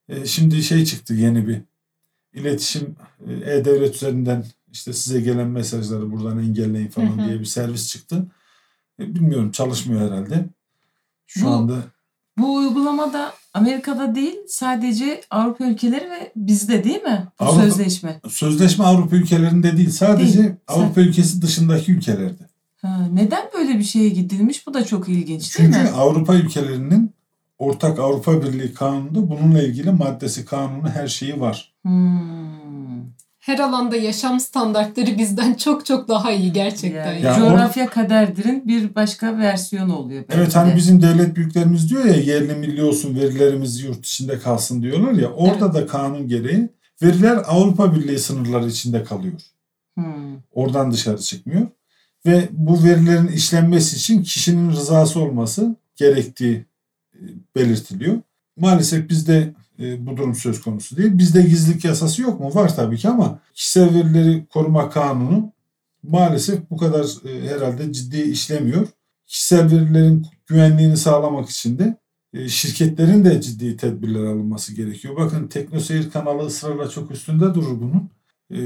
e, şimdi şey çıktı yeni bir iletişim e, e-devlet üzerinden işte size gelen mesajları buradan engelleyin falan Hı hı. diye bir servis çıktı. E, bilmiyorum çalışmıyor herhalde. Şu Bu- anda Bu uygulamada Amerika'da değil sadece Avrupa ülkeleri ve bizde değil mi? Bu Avrupa- sözleşme. sözleşme Avrupa ülkelerinde değil sadece Değil. Avrupa ülkesi dışındaki ülkelerde. Ha, neden böyle bir şeye gidilmiş? Bu da çok ilginç değil Çünkü mi? Avrupa ülkelerinin ortak Avrupa Birliği kanununda bununla ilgili maddesi kanunu her şeyi var. Hmm. Her alanda yaşam standartları bizden çok çok daha iyi gerçekten. Yani Ya coğrafya kaderdirin bir başka versiyonu oluyor. belki Evet hani de. bizim devlet büyüklerimiz diyor ya yerli milli olsun verilerimiz yurt içinde kalsın diyorlar ya orada da kanun gereği veriler Avrupa Birliği sınırları içinde kalıyor. Hmm. Oradan dışarı çıkmıyor. Ve bu verilerin işlenmesi için kişinin rızası olması gerektiği e, belirtiliyor. Maalesef bizde e, bu durum söz konusu değil. Bizde gizlilik yasası yok mu? Var tabii ki ama kişisel verileri koruma kanunu maalesef bu kadar e, herhalde ciddi işlemiyor. Kişisel verilerin güvenliğini sağlamak için de e, şirketlerin de ciddi tedbirler alınması gerekiyor. Bakın Teknoseyir kanalı ısrarla çok üstünde durur bunun.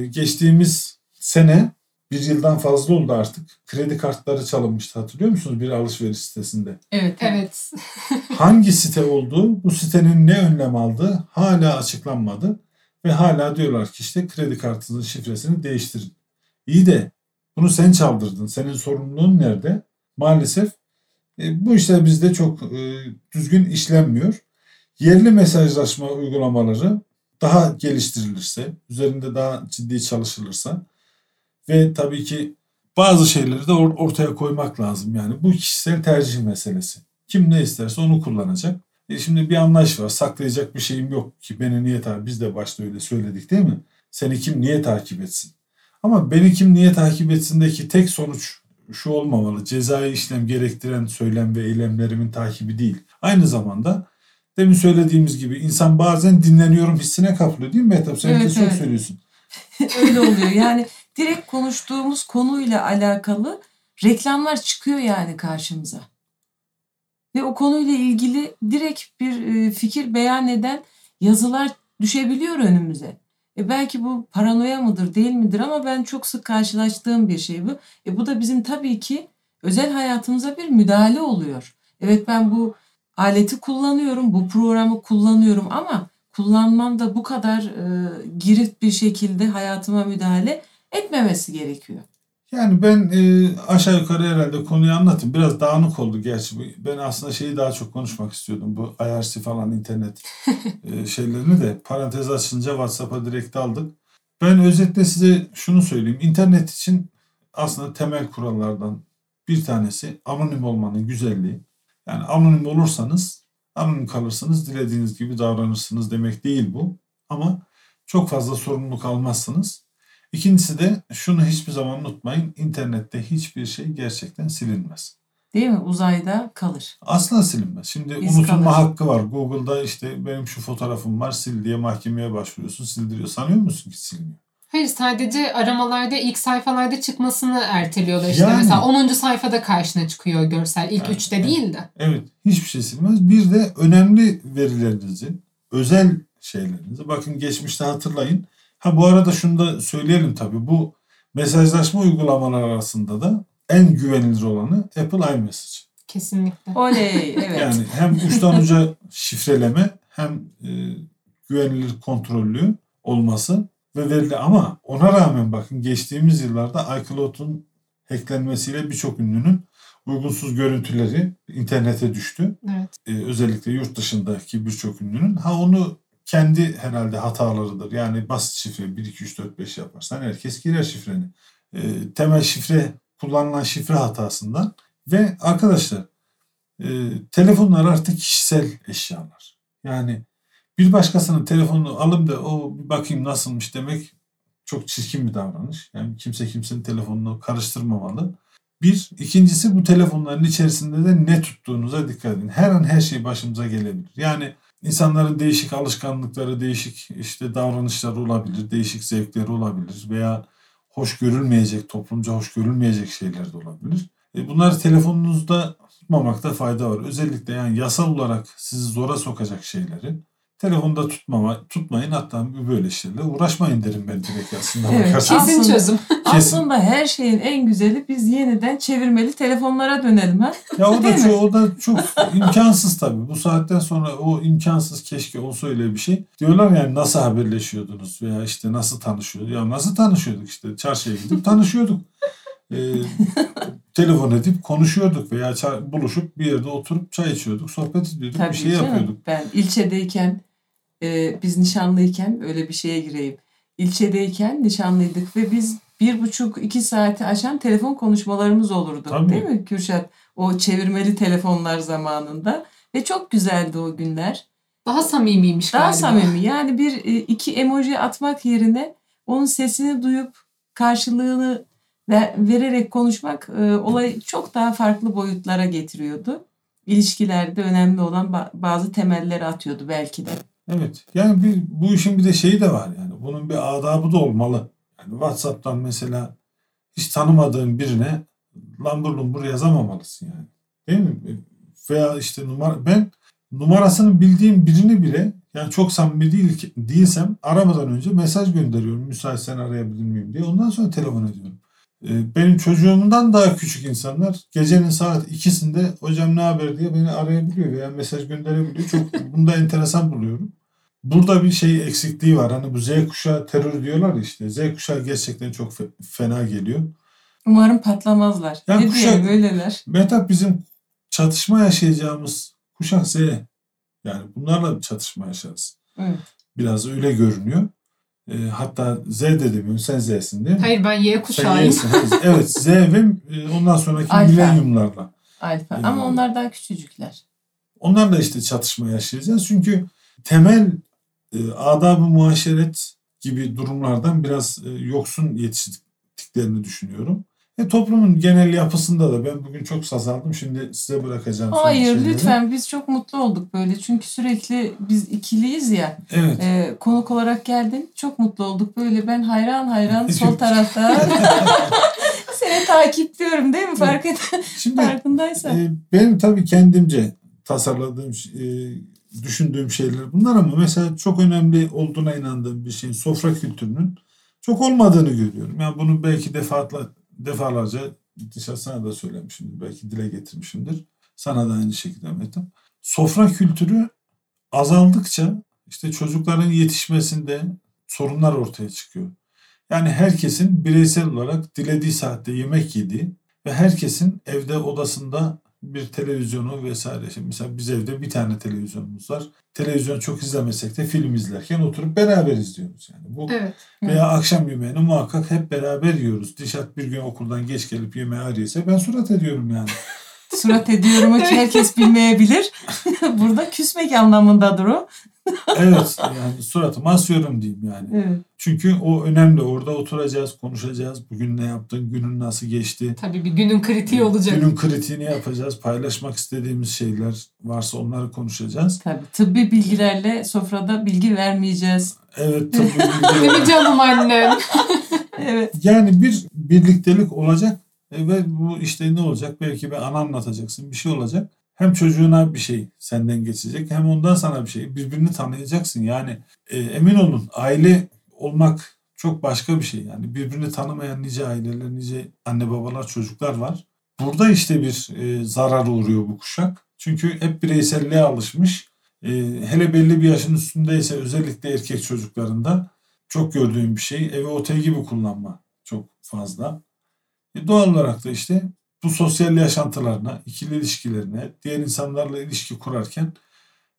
Geçtiğimiz sene bir yıldan fazla oldu artık. Kredi kartları çalınmıştı hatırlıyor musunuz bir alışveriş sitesinde? Evet. Evet. Hangi site olduğu, bu sitenin ne önlem aldığı hala açıklanmadı. Ve hala diyorlar ki işte kredi kartınızın şifresini değiştirin. İyi de bunu sen çaldırdın. Senin sorumluluğun nerede? Maalesef e, bu işler bizde çok e, düzgün işlenmiyor. Yerli mesajlaşma uygulamaları daha geliştirilirse, üzerinde daha ciddi çalışılırsa ve tabii ki bazı şeyleri de or- ortaya koymak lazım. Yani bu kişisel tercih meselesi. Kim ne isterse onu kullanacak. E şimdi bir anlayış var. Saklayacak bir şeyim yok ki beni niye takip Biz de başta öyle söyledik değil mi? Seni kim niye takip etsin? Ama beni kim niye takip etsindeki tek sonuç şu olmamalı. Cezai işlem gerektiren söylem ve eylemlerimin takibi değil. Aynı zamanda demin söylediğimiz gibi insan bazen dinleniyorum hissine kapılıyor değil mi Mehtap? Sen Evet, de çok evet. söylüyorsun. Öyle oluyor. Yani direkt konuştuğumuz konuyla alakalı reklamlar çıkıyor yani karşımıza. Ve o konuyla ilgili direkt bir e, fikir beyan eden yazılar düşebiliyor önümüze. E belki bu paranoya mıdır değil midir ama ben çok sık karşılaştığım bir şey bu. E bu da bizim tabii ki özel hayatımıza bir müdahale oluyor. Evet ben bu aleti kullanıyorum, bu programı kullanıyorum ama kullanmam da bu kadar e, girift bir şekilde hayatıma müdahale etmemesi gerekiyor. Yani ben e, aşağı yukarı herhalde konuyu anlatayım. Biraz dağınık oldu gerçi. Ben aslında şeyi daha çok konuşmak istiyordum. Bu IRC falan internet e, şeylerini de parantez açınca WhatsApp'a direkt aldık. Ben özetle size şunu söyleyeyim. İnternet için aslında temel kurallardan bir tanesi anonim olmanın güzelliği. Yani anonim olursanız anonim kalırsınız dilediğiniz gibi davranırsınız demek değil bu. Ama çok fazla sorumluluk almazsınız. İkincisi de şunu hiçbir zaman unutmayın. İnternette hiçbir şey gerçekten silinmez. Değil mi? Uzayda kalır. Asla silinmez. Şimdi İz unutulma kalır. hakkı var. Google'da işte benim şu fotoğrafım var sil diye mahkemeye başvuruyorsun sildiriyor. Sanıyor musun ki siliniyor? Hayır sadece aramalarda ilk sayfalarda çıkmasını erteliyorlar. İşte Yani. mesela 10. sayfada karşına çıkıyor görsel. İlk Evet, 3'te evet. değil de. Evet hiçbir şey silmez. Bir de önemli verilerinizi, özel şeylerinizi bakın geçmişte hatırlayın. Ha bu arada şunu da söyleyelim tabii. Bu mesajlaşma uygulamaları arasında da en güvenilir olanı Apple iMessage. Kesinlikle. Oley evet. Yani hem uçtan uca şifreleme hem e, güvenilir kontrollü olması ve verili ama ona rağmen bakın geçtiğimiz yıllarda iCloud'un hacklenmesiyle birçok ünlünün uygunsuz görüntüleri internete düştü. Evet. Ee, özellikle yurt dışındaki birçok ünlünün. Ha onu kendi herhalde hatalarıdır. Yani basit şifre 1, 2, 3, 4, 5 yaparsan herkes girer şifreni. Ee, temel şifre kullanılan şifre hatasından ve arkadaşlar e, telefonlar artık kişisel eşyalar. Yani bir başkasının telefonunu alıp da o bir bakayım nasılmış demek çok çirkin bir davranış. Yani kimse kimsenin telefonunu karıştırmamalı. Bir. ikincisi bu telefonların içerisinde de ne tuttuğunuza dikkat edin. Her an her şey başımıza gelebilir. Yani insanların değişik alışkanlıkları, değişik işte davranışları olabilir, değişik zevkleri olabilir veya hoş görülmeyecek, toplumca hoş görülmeyecek şeyler de olabilir. E bunları telefonunuzda tutmamakta fayda var. Özellikle yani yasal olarak sizi zora sokacak şeyleri telefonda tutmama, tutmayın hatta böyle şeylerle uğraşmayın derim ben direkt aslında. Evet, bakarsanız. Kesin Aslında- çözüm. Kesin. Aslında her şeyin en güzeli biz yeniden çevirmeli telefonlara dönelim ha. Ya o da, çok, o da çok imkansız tabii. Bu saatten sonra o imkansız keşke olsa öyle bir şey. Diyorlar yani nasıl haberleşiyordunuz veya işte nasıl tanışıyorduk. Ya nasıl tanışıyorduk işte çarşıya gidip tanışıyorduk. Ee, telefon edip konuşuyorduk veya çay- buluşup bir yerde oturup çay içiyorduk, sohbet ediyorduk, Tabii bir şey canım. yapıyorduk. Ben ilçedeyken e, biz nişanlıyken öyle bir şeye gireyim. İlçedeyken nişanlıydık ve biz bir buçuk iki saati aşan telefon konuşmalarımız olurdu. Tabii. Değil mi Kürşat? O çevirmeli telefonlar zamanında. Ve çok güzeldi o günler. Daha samimiymiş Daha galiba. samimi. Yani bir e, iki emoji atmak yerine onun sesini duyup karşılığını ve- vererek konuşmak e, olayı çok daha farklı boyutlara getiriyordu. İlişkilerde önemli olan ba- bazı temelleri atıyordu belki de. Evet. Yani bir, bu işin bir de şeyi de var yani. Bunun bir adabı da olmalı. Yani WhatsApp'tan mesela hiç tanımadığın birine lambur lumbur yazamamalısın yani. Değil mi? Veya işte numara ben numarasını bildiğim birini bile yani çok samimi değil, değilsem aramadan önce mesaj gönderiyorum. Müsaitsen arayabilir miyim diye. Ondan sonra telefon ediyorum. Ee, Benim çocuğumdan daha küçük insanlar gecenin saat ikisinde hocam ne haber diye beni arayabiliyor veya mesaj gönderebiliyor. Çok bunu da enteresan buluyorum. Burada bir şey eksikliği var. Hani bu Z kuşağı terör diyorlar işte. Z kuşağı gerçekten çok fe- fena geliyor. Umarım patlamazlar. Ya ne kuşak- diyelim öyleler. Mehtap bizim çatışma yaşayacağımız kuşak Z. Yani bunlarla bir çatışma yaşarız. Evet. Biraz öyle görünüyor. Ee, hatta Z de demiyorum. Sen Z'sin değil mi? Hayır ben Y kuşağıyım. Evet Z ve e, ondan sonraki Alfa. milenyumlarla. Alfa. Ee, Ama onlar daha küçücükler. Onlarla işte çatışma yaşayacağız. Çünkü temel e, adab-ı muaşeret gibi durumlardan biraz e, yoksun yetiştiklerini düşünüyorum. E, toplumun genel yapısında da ben bugün çok saz aldım. Şimdi size bırakacağım. Hayır şeyleri. lütfen biz çok mutlu olduk böyle. Çünkü sürekli biz ikiliyiz ya. Evet. Ee, konuk olarak geldin. Çok mutlu olduk. Böyle ben hayran hayran sol tarafta seni takipliyorum değil mi? Fark et Şimdi farkındaysan. e, benim tabii kendimce tasarladığım, e, düşündüğüm şeyler bunlar ama mesela çok önemli olduğuna inandığım bir şeyin sofra kültürünün çok olmadığını görüyorum. Yani bunu belki defaatla, defalarca dışarı sana da söylemişimdir. Belki dile getirmişimdir. Sana da aynı şekilde Mehtap. Sofra kültürü azaldıkça işte çocukların yetişmesinde sorunlar ortaya çıkıyor. Yani herkesin bireysel olarak dilediği saatte yemek yediği ve herkesin evde odasında bir televizyonu vesaire. Şimdi mesela biz evde bir tane televizyonumuz var. Televizyon çok izlemesek de film izlerken oturup beraber izliyoruz yani. Bu Evet. veya akşam yemeğini muhakkak hep beraber yiyoruz. Dişat bir gün okuldan geç gelip yemeği arıyorsa ben surat ediyorum yani. Surat ediyorum ki herkes bilmeyebilir. Burada küsmek anlamındadır o. evet yani suratıma asıyorum diyeyim yani. Evet. Çünkü o önemli. Orada oturacağız, konuşacağız. Bugün ne yaptın, günün nasıl geçti. Tabii bir günün kritiği olacak. Günün kritiğini yapacağız. Paylaşmak istediğimiz şeyler varsa onları konuşacağız. Tabii tıbbi bilgilerle sofrada bilgi vermeyeceğiz. Evet tabii Değil bilgi mi canım annem? Evet. Yani bir birliktelik olacak e, ve bu işte ne olacak? Belki bir ana anlatacaksın, bir şey olacak. Hem çocuğuna bir şey senden geçecek hem ondan sana bir şey. Birbirini tanıyacaksın. Yani e, emin olun aile olmak çok başka bir şey. Yani birbirini tanımayan nice aileler, nice anne babalar, çocuklar var. Burada işte bir e, zarar uğruyor bu kuşak. Çünkü hep bireyselliğe alışmış. E, hele belli bir yaşın üstündeyse özellikle erkek çocuklarında çok gördüğüm bir şey. Evi otel gibi kullanma çok fazla. E doğal olarak da işte bu sosyal yaşantılarına, ikili ilişkilerine, diğer insanlarla ilişki kurarken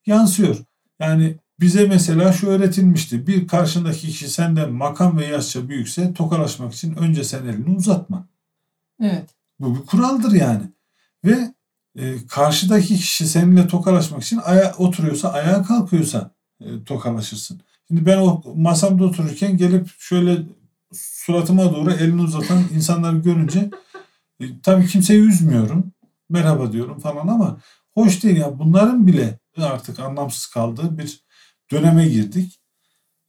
yansıyor. Yani bize mesela şu öğretilmişti. Bir karşındaki kişi senden makam ve yaşça büyükse tokalaşmak için önce sen elini uzatma. Evet. Bu bir kuraldır yani. Ve e, karşıdaki kişi seninle tokalaşmak için aya, oturuyorsa ayağa kalkıyorsa e, tokalaşırsın. Şimdi ben o masamda otururken gelip şöyle suratıma doğru elini uzatan insanları görünce e, tabii kimseyi üzmüyorum. Merhaba diyorum falan ama hoş değil ya. Bunların bile artık anlamsız kaldığı bir döneme girdik.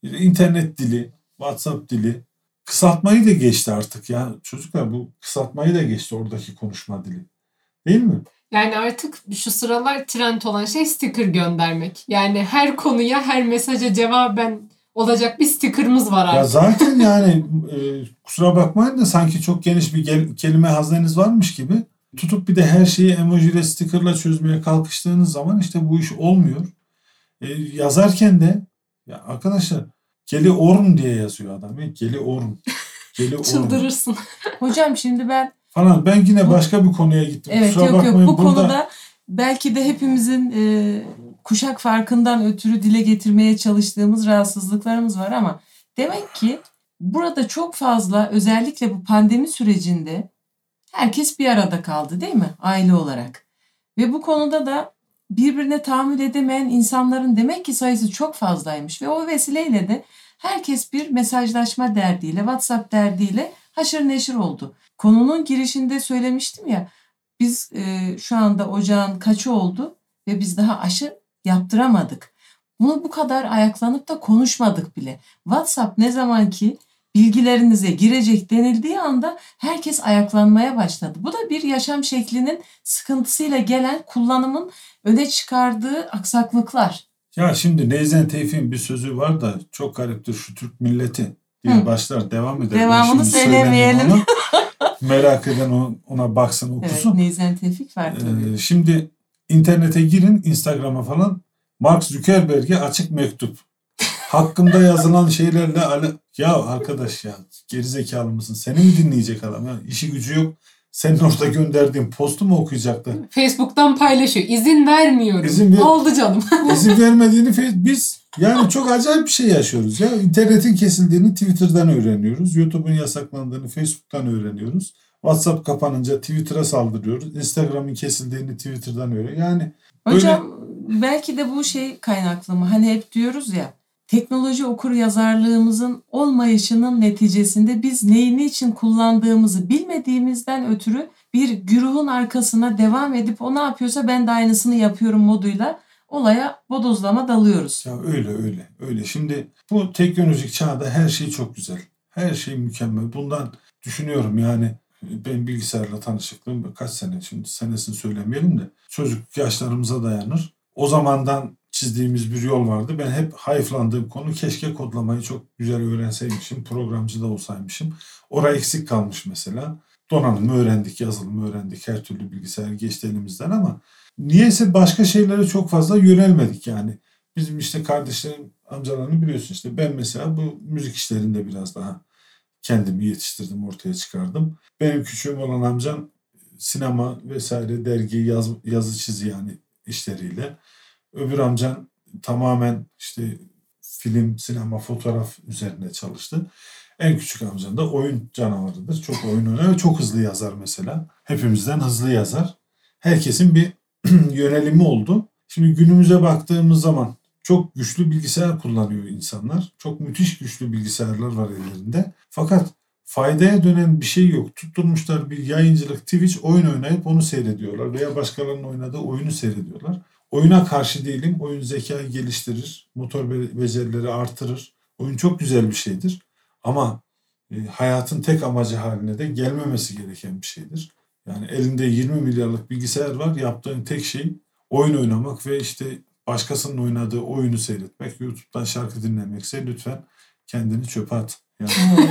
E, İnternet dili, WhatsApp dili, kısaltmayı da geçti artık ya. Çocuklar bu kısaltmayı da geçti oradaki konuşma dili. Değil mi? Yani artık şu sıralar trend olan şey sticker göndermek. Yani her konuya, her mesaja cevaben olacak bir sticker'ımız var Ya artık. zaten yani e, kusura bakmayın da sanki çok geniş bir gel- kelime hazneniz varmış gibi tutup bir de her şeyi emojiyle stickerla çözmeye kalkıştığınız zaman işte bu iş olmuyor. E, yazarken de ya arkadaşlar geli orm diye yazıyor adam. ya, Geli orm. Geli orm. Çıldırırsın. Hocam şimdi ben Falan. Ben yine başka bir konuya gittim. evet Kusura yok yok bu burada- konuda belki de hepimizin e, kuşak farkından ötürü dile getirmeye çalıştığımız rahatsızlıklarımız var ama demek ki burada çok fazla özellikle bu pandemi sürecinde herkes bir arada kaldı değil mi aile olarak? Ve bu konuda da birbirine tahammül edemeyen insanların demek ki sayısı çok fazlaymış ve o vesileyle de herkes bir mesajlaşma derdiyle, WhatsApp derdiyle haşır neşir oldu. Konunun girişinde söylemiştim ya biz e, şu anda ocağın kaçı oldu ve biz daha aşı yaptıramadık. Bunu bu kadar ayaklanıp da konuşmadık bile. WhatsApp ne zaman ki bilgilerinize girecek denildiği anda herkes ayaklanmaya başladı. Bu da bir yaşam şeklinin sıkıntısıyla gelen kullanımın öne çıkardığı aksaklıklar. Ya şimdi Neyzen Tevfik'in bir sözü var da çok gariptir şu Türk milleti diye Hı. başlar devam eder. Devamını söylemeyelim. onu. Merak eden ona baksın Evet, okusun. Neyzen Tevfik var tabii. Ee, şimdi internete girin Instagram'a falan Mark Zuckerberg'e açık mektup. Hakkımda yazılan şeylerle ala- ya arkadaş ya gerizekalı mısın? Seni mi dinleyecek adam ya? İşi gücü yok. Senin orada gönderdiğin postu mu okuyacaktı? Facebook'tan paylaşıyor. İzin vermiyorum. İzin ver- Oldu canım. İzin vermediğini biz yani çok acayip bir şey yaşıyoruz ya. İnternetin kesildiğini Twitter'dan öğreniyoruz. YouTube'un yasaklandığını Facebook'tan öğreniyoruz. WhatsApp kapanınca Twitter'a saldırıyoruz. Instagram'ın kesildiğini Twitter'dan öğreniyoruz. Yani Hocam belki de bu şey kaynaklı mı? Hani hep diyoruz ya teknoloji okur yazarlığımızın olmayışının neticesinde biz neyi niçin kullandığımızı bilmediğimizden ötürü bir güruhun arkasına devam edip o ne yapıyorsa ben de aynısını yapıyorum moduyla olaya bodozlama dalıyoruz. Ya öyle öyle öyle. Şimdi bu teknolojik çağda her şey çok güzel. Her şey mükemmel. Bundan düşünüyorum yani ben bilgisayarla tanışıklığım kaç sene şimdi senesini söylemeyelim de çocuk yaşlarımıza dayanır. O zamandan çizdiğimiz bir yol vardı. Ben hep hayıflandığım konu keşke kodlamayı çok güzel öğrenseymişim. Programcı da olsaymışım. Oraya eksik kalmış mesela. Donanımı öğrendik, yazılımı öğrendik. Her türlü bilgisayar geçti elimizden ama niyeyse başka şeylere çok fazla yönelmedik yani. Bizim işte kardeşlerim, amcalarını biliyorsun işte. Ben mesela bu müzik işlerinde biraz daha kendimi yetiştirdim, ortaya çıkardım. Benim küçüğüm olan amcam sinema vesaire dergi, yaz, yazı çizi yani işleriyle. Öbür amcan tamamen işte film, sinema, fotoğraf üzerine çalıştı. En küçük amcam da oyun canavarıdır. Çok oyun oynar ve çok hızlı yazar mesela. Hepimizden hızlı yazar. Herkesin bir yönelimi oldu. Şimdi günümüze baktığımız zaman çok güçlü bilgisayar kullanıyor insanlar. Çok müthiş güçlü bilgisayarlar var ellerinde. Fakat faydaya dönen bir şey yok. Tutturmuşlar bir yayıncılık Twitch oyun oynayıp onu seyrediyorlar veya başkalarının oynadığı oyunu seyrediyorlar. Oyuna karşı değilim. Oyun zekayı geliştirir, motor becerileri artırır. Oyun çok güzel bir şeydir. Ama e, hayatın tek amacı haline de gelmemesi gereken bir şeydir. Yani elinde 20 milyarlık bilgisayar var. Yaptığın tek şey oyun oynamak ve işte başkasının oynadığı oyunu seyretmek. YouTube'dan şarkı dinlemekse lütfen kendini çöpe at. Yani.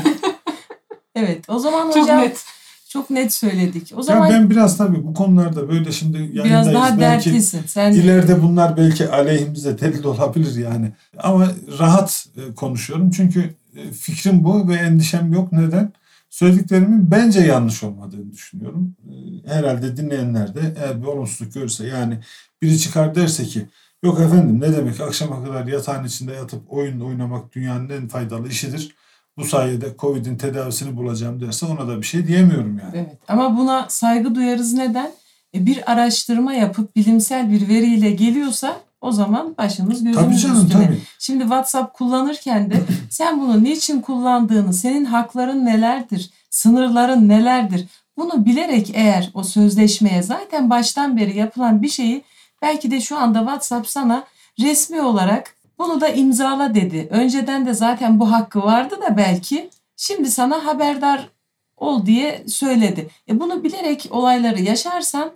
evet o zaman Çok hocam net. çok net söyledik. O zaman ya ben biraz tabii bu konularda böyle şimdi yayındayız. biraz daha belki dertlisin. Sen ileride bunlar belki aleyhimize delil olabilir yani. Ama rahat e, konuşuyorum çünkü e, fikrim bu ve endişem yok. Neden? Söylediklerimin bence yanlış olmadığını düşünüyorum. E, Herhalde dinleyenler de eğer bir olumsuzluk görürse yani biri çıkar derse ki yok efendim ne demek akşama kadar yatağın içinde yatıp oyun oynamak dünyanın en faydalı işidir. Bu sayede Covid'in tedavisini bulacağım derse ona da bir şey diyemiyorum yani. Evet ama buna saygı duyarız neden? E, bir araştırma yapıp bilimsel bir veriyle geliyorsa o zaman başımız gözümüz Tabii canım üstüne. tabii. Şimdi WhatsApp kullanırken de sen bunu niçin kullandığını, senin hakların nelerdir, sınırların nelerdir bunu bilerek eğer o sözleşmeye zaten baştan beri yapılan bir şeyi belki de şu anda WhatsApp sana resmi olarak bunu da imzala dedi. Önceden de zaten bu hakkı vardı da belki şimdi sana haberdar ol diye söyledi. E bunu bilerek olayları yaşarsan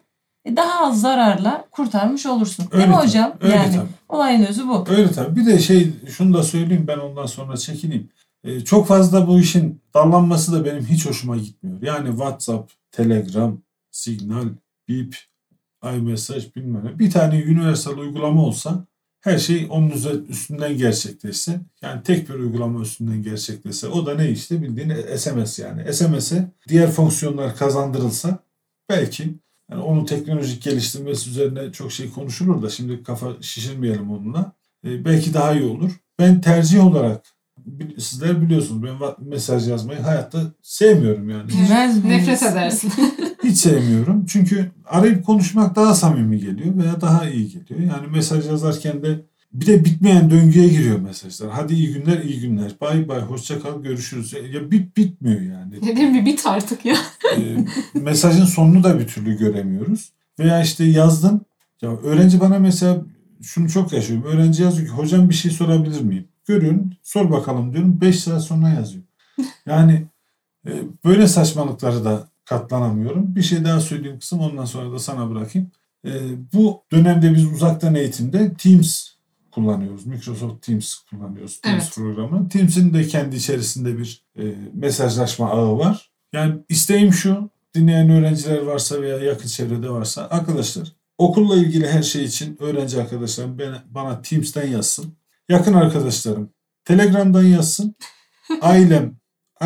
e daha az zararla kurtarmış olursun. Değil mi tabii, hocam? Öyle yani tabii. olayın özü bu. Öyle tabii. Bir de şey şunu da söyleyeyim ben ondan sonra çekineyim. Ee, çok fazla bu işin dallanması da benim hiç hoşuma gitmiyor. Yani WhatsApp, Telegram, Signal, Beep, iMessage bilmem ne. Bir tane universal uygulama olsa her şey onun üstünden gerçekleşse. Yani tek bir uygulama üstünden gerçekleşse. O da ne işte bildiğin SMS yani. SMS'e diğer fonksiyonlar kazandırılsa belki yani onun teknolojik geliştirmesi üzerine çok şey konuşulur da şimdi kafa şişirmeyelim onunla. Ee, belki daha iyi olur. Ben tercih olarak sizler biliyorsunuz ben mesaj yazmayı hayatta sevmiyorum yani. Bilmez? Nefret edersin. Hiç sevmiyorum. Çünkü arayıp konuşmak daha samimi geliyor veya daha iyi geliyor. Yani mesaj yazarken de bir de bitmeyen döngüye giriyor mesajlar. Hadi iyi günler, iyi günler. Bay bay, hoşça kal, görüşürüz. Ya bit bitmiyor yani. Dedim bir bit artık ya. Ee, mesajın sonunu da bir türlü göremiyoruz. Veya işte yazdın. Ya öğrenci bana mesela şunu çok yaşıyorum. Öğrenci yazıyor ki hocam bir şey sorabilir miyim? Görüyorum sor bakalım diyorum. 5 saat sonra yazıyor. Yani e, böyle saçmalıkları da katlanamıyorum. Bir şey daha söyleyeyim kısım ondan sonra da sana bırakayım. E, bu dönemde biz uzaktan eğitimde Teams kullanıyoruz. Microsoft Teams kullanıyoruz. Teams Evet. programı. Teams'in de kendi içerisinde bir e, mesajlaşma ağı var. Yani isteğim şu, dinleyen öğrenciler varsa veya yakın çevrede varsa arkadaşlar okulla ilgili her şey için öğrenci arkadaşlarım bana, bana Teams'ten yazsın. Yakın arkadaşlarım Telegram'dan yazsın. Ailem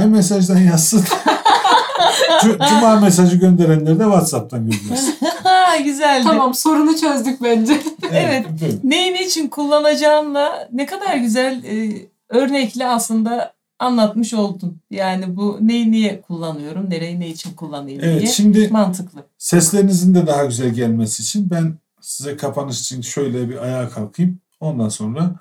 iMessage'den yazsın. Cu- Cuma mesajı gönderenler de WhatsApp'tan göndersin. Ha güzeldi. tamam sorunu çözdük bence. Evet. böyle. Neyin için kullanacağınla ne kadar güzel e, örnekle aslında anlatmış oldun. Yani bu neyi niye kullanıyorum, nereyi ne için kullanayım Evet diye şimdi mantıklı. seslerinizin de daha güzel gelmesi için ben size kapanış için şöyle bir ayağa kalkayım. Ondan sonra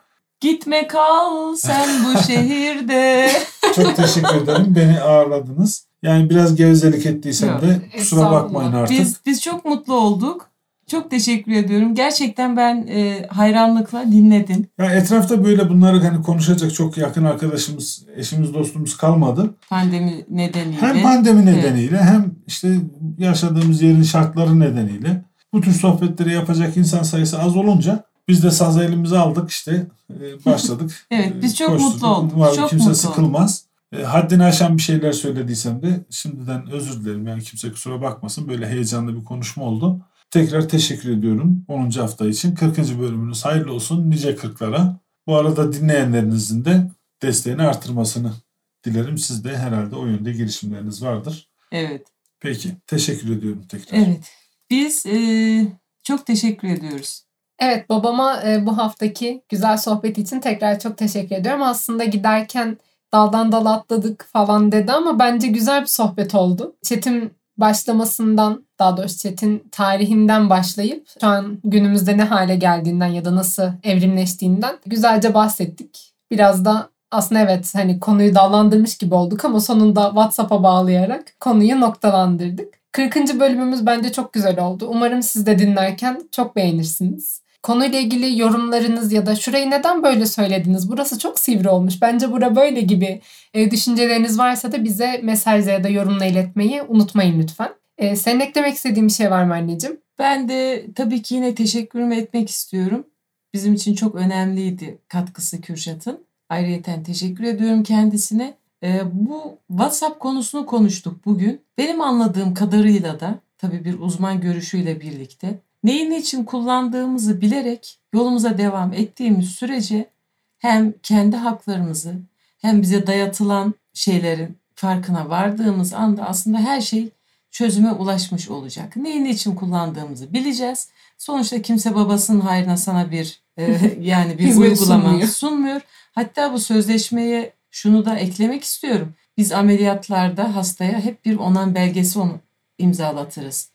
Gitme kal sen bu şehirde. çok teşekkür ederim. Beni ağırladınız. Yani biraz gevezelik ettiysem Yok, de kusura bakmayın artık. Biz biz çok mutlu olduk. Çok teşekkür ediyorum. Gerçekten ben e, hayranlıkla dinledim Ya etrafta böyle bunları hani konuşacak çok yakın arkadaşımız, eşimiz, dostumuz kalmadı. pandemi nedeniyle. Hem pandemi Evet. nedeniyle hem işte yaşadığımız yerin şartları nedeniyle bu tür sohbetleri yapacak insan sayısı az olunca biz de sazı elimize aldık işte e, başladık. Evet, biz çok koşturduk. mutlu olduk, Umarım çok kimse mutlu sıkılmaz. E, haddini aşan bir şeyler söylediysem de şimdiden özür dilerim. Yani kimse kusura bakmasın. Böyle heyecanlı bir konuşma oldu. Tekrar teşekkür ediyorum 10. hafta için. 40. bölümünüz hayırlı olsun nice kırklara. Bu arada dinleyenlerinizin de desteğini artırmasını dilerim. Siz de herhalde o yönde girişimleriniz vardır. Evet. Peki. Teşekkür ediyorum tekrar. Evet. Biz e, çok teşekkür ediyoruz. Evet babama e, bu haftaki güzel sohbet için tekrar çok teşekkür ediyorum. Aslında giderken daldan dala atladık falan dedi ama bence güzel bir sohbet oldu. Çetin başlamasından daha doğrusu chat'in tarihinden başlayıp şu an günümüzde ne hale geldiğinden ya da nasıl evrimleştiğinden güzelce bahsettik. Biraz da aslında evet hani konuyu dallandırmış gibi olduk ama sonunda WhatsApp'a bağlayarak konuyu noktalandırdık. 40. bölümümüz bence çok güzel oldu. Umarım siz de dinlerken çok beğenirsiniz. Konuyla ilgili yorumlarınız ya da şurayı neden böyle söylediniz? Burası çok sivri olmuş. Bence bura böyle gibi e, düşünceleriniz varsa da bize mesajla ya da yorumla iletmeyi unutmayın lütfen. E, senin eklemek istediğin bir şey var mı anneciğim? Ben de tabii ki yine teşekkürümü etmek istiyorum. Bizim için çok önemliydi katkısı Kürşat'ın. Ayrıca teşekkür ediyorum kendisine. Ee, bu WhatsApp konusunu konuştuk bugün. Benim anladığım kadarıyla da tabii bir uzman görüşüyle birlikte neyin için kullandığımızı bilerek yolumuza devam ettiğimiz sürece hem kendi haklarımızı hem bize dayatılan şeylerin farkına vardığımız anda aslında her şey çözüme ulaşmış olacak. Neyin için kullandığımızı bileceğiz. Sonuçta kimse babasının hayrına sana bir e, yani bir uygulama sunmuyor. sunmuyor. Hatta bu sözleşmeye şunu da eklemek istiyorum. Biz ameliyatlarda hastaya hep bir onan belgesi onu imzalatırız.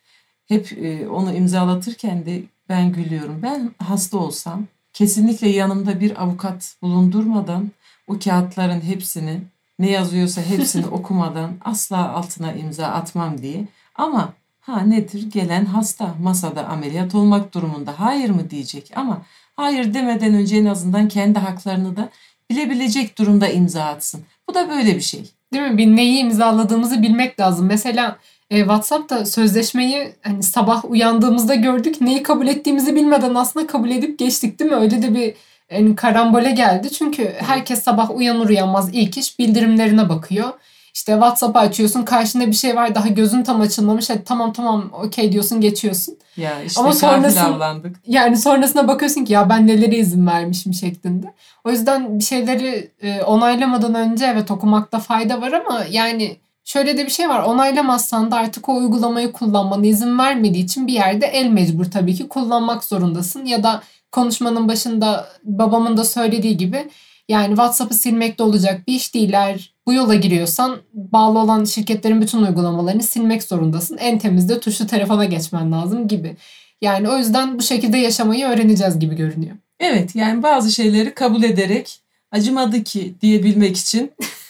Hep e, onu imzalatırken de ben gülüyorum. Ben hasta olsam kesinlikle yanımda bir avukat bulundurmadan o kağıtların hepsini ne yazıyorsa hepsini okumadan asla altına imza atmam diye. Ama ha nedir gelen hasta masada ameliyat olmak durumunda hayır mı diyecek ama hayır demeden önce en azından kendi haklarını da bilebilecek durumda imza atsın. Bu da böyle bir şey. Değil mi? Bir neyi imzaladığımızı bilmek lazım. Mesela e, WhatsApp'ta sözleşmeyi hani sabah uyandığımızda gördük. Neyi kabul ettiğimizi bilmeden aslında kabul edip geçtik değil mi? Öyle de bir yani karambole geldi. Çünkü herkes sabah uyanır uyanmaz ilk iş bildirimlerine bakıyor. İşte WhatsApp'ı açıyorsun karşında bir şey var daha gözün tam açılmamış. Hadi tamam tamam okey diyorsun geçiyorsun. Ya işte Ama Ama sonrası- avlandık. Yani sonrasına bakıyorsun ki ya ben nelere izin vermişim şeklinde. O yüzden bir şeyleri e, onaylamadan önce evet okumakta fayda var ama yani şöyle de bir şey var. Onaylamazsan da artık o uygulamayı kullanmana izin vermediği için bir yerde el mecbur tabii ki kullanmak zorundasın. Ya da konuşmanın başında babamın da söylediği gibi yani WhatsApp'ı silmekte olacak bir iş değil. Eğer bu yola giriyorsan bağlı olan şirketlerin bütün uygulamalarını silmek zorundasın. En temiz de tuşlu telefona geçmen lazım gibi. Yani o yüzden bu şekilde yaşamayı öğreneceğiz gibi görünüyor. Evet yani bazı şeyleri kabul ederek acımadı ki diyebilmek için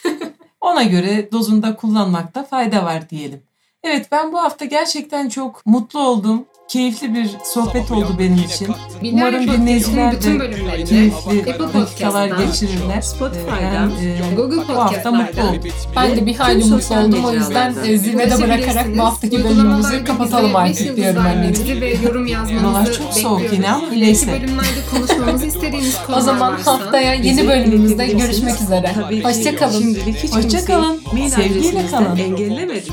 ona göre dozunda kullanmakta fayda var diyelim. Evet ben bu hafta gerçekten çok mutlu oldum. Keyifli bir sohbet oldu benim için. Umarım dinleyiciler bütün de keyifli dakikalar geçirirler. Spotify'dan, Ee, ben, e, Google bu hafta mutlu Podcast'lardan oldum. Ben de bir hayli mutlu oldum. O yüzden e, zirvede bırakarak bu haftaki bölümümüzü kapatalım artık diyorum anneciğim. ve yorum yazmanızı Buralar çok soğuk yine ama neyse. Bölümlerde konuşmamızı istediğiniz konular O zaman haftaya yeni bölümümüzde görüşmek üzere. Hoşçakalın. Şimdilik hiç Hoşça kimseyi kalın. Mail Sevgiyle kalın. engellemedik.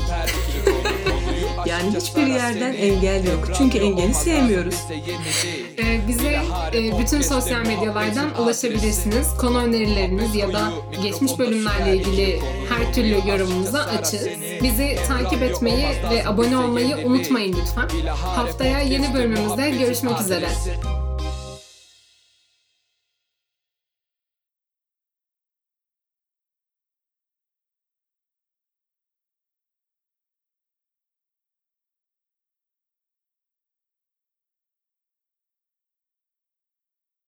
Hiçbir yerden engel yok. Çünkü engeli sevmiyoruz. e, bize e, bütün sosyal medyalardan ulaşabilirsiniz. Konu önerileriniz ya da geçmiş bölümlerle ilgili her türlü yorumunuza açığız. Bizi takip etmeyi ve abone olmayı unutmayın lütfen. Haftaya yeni bölümümüzde görüşmek üzere.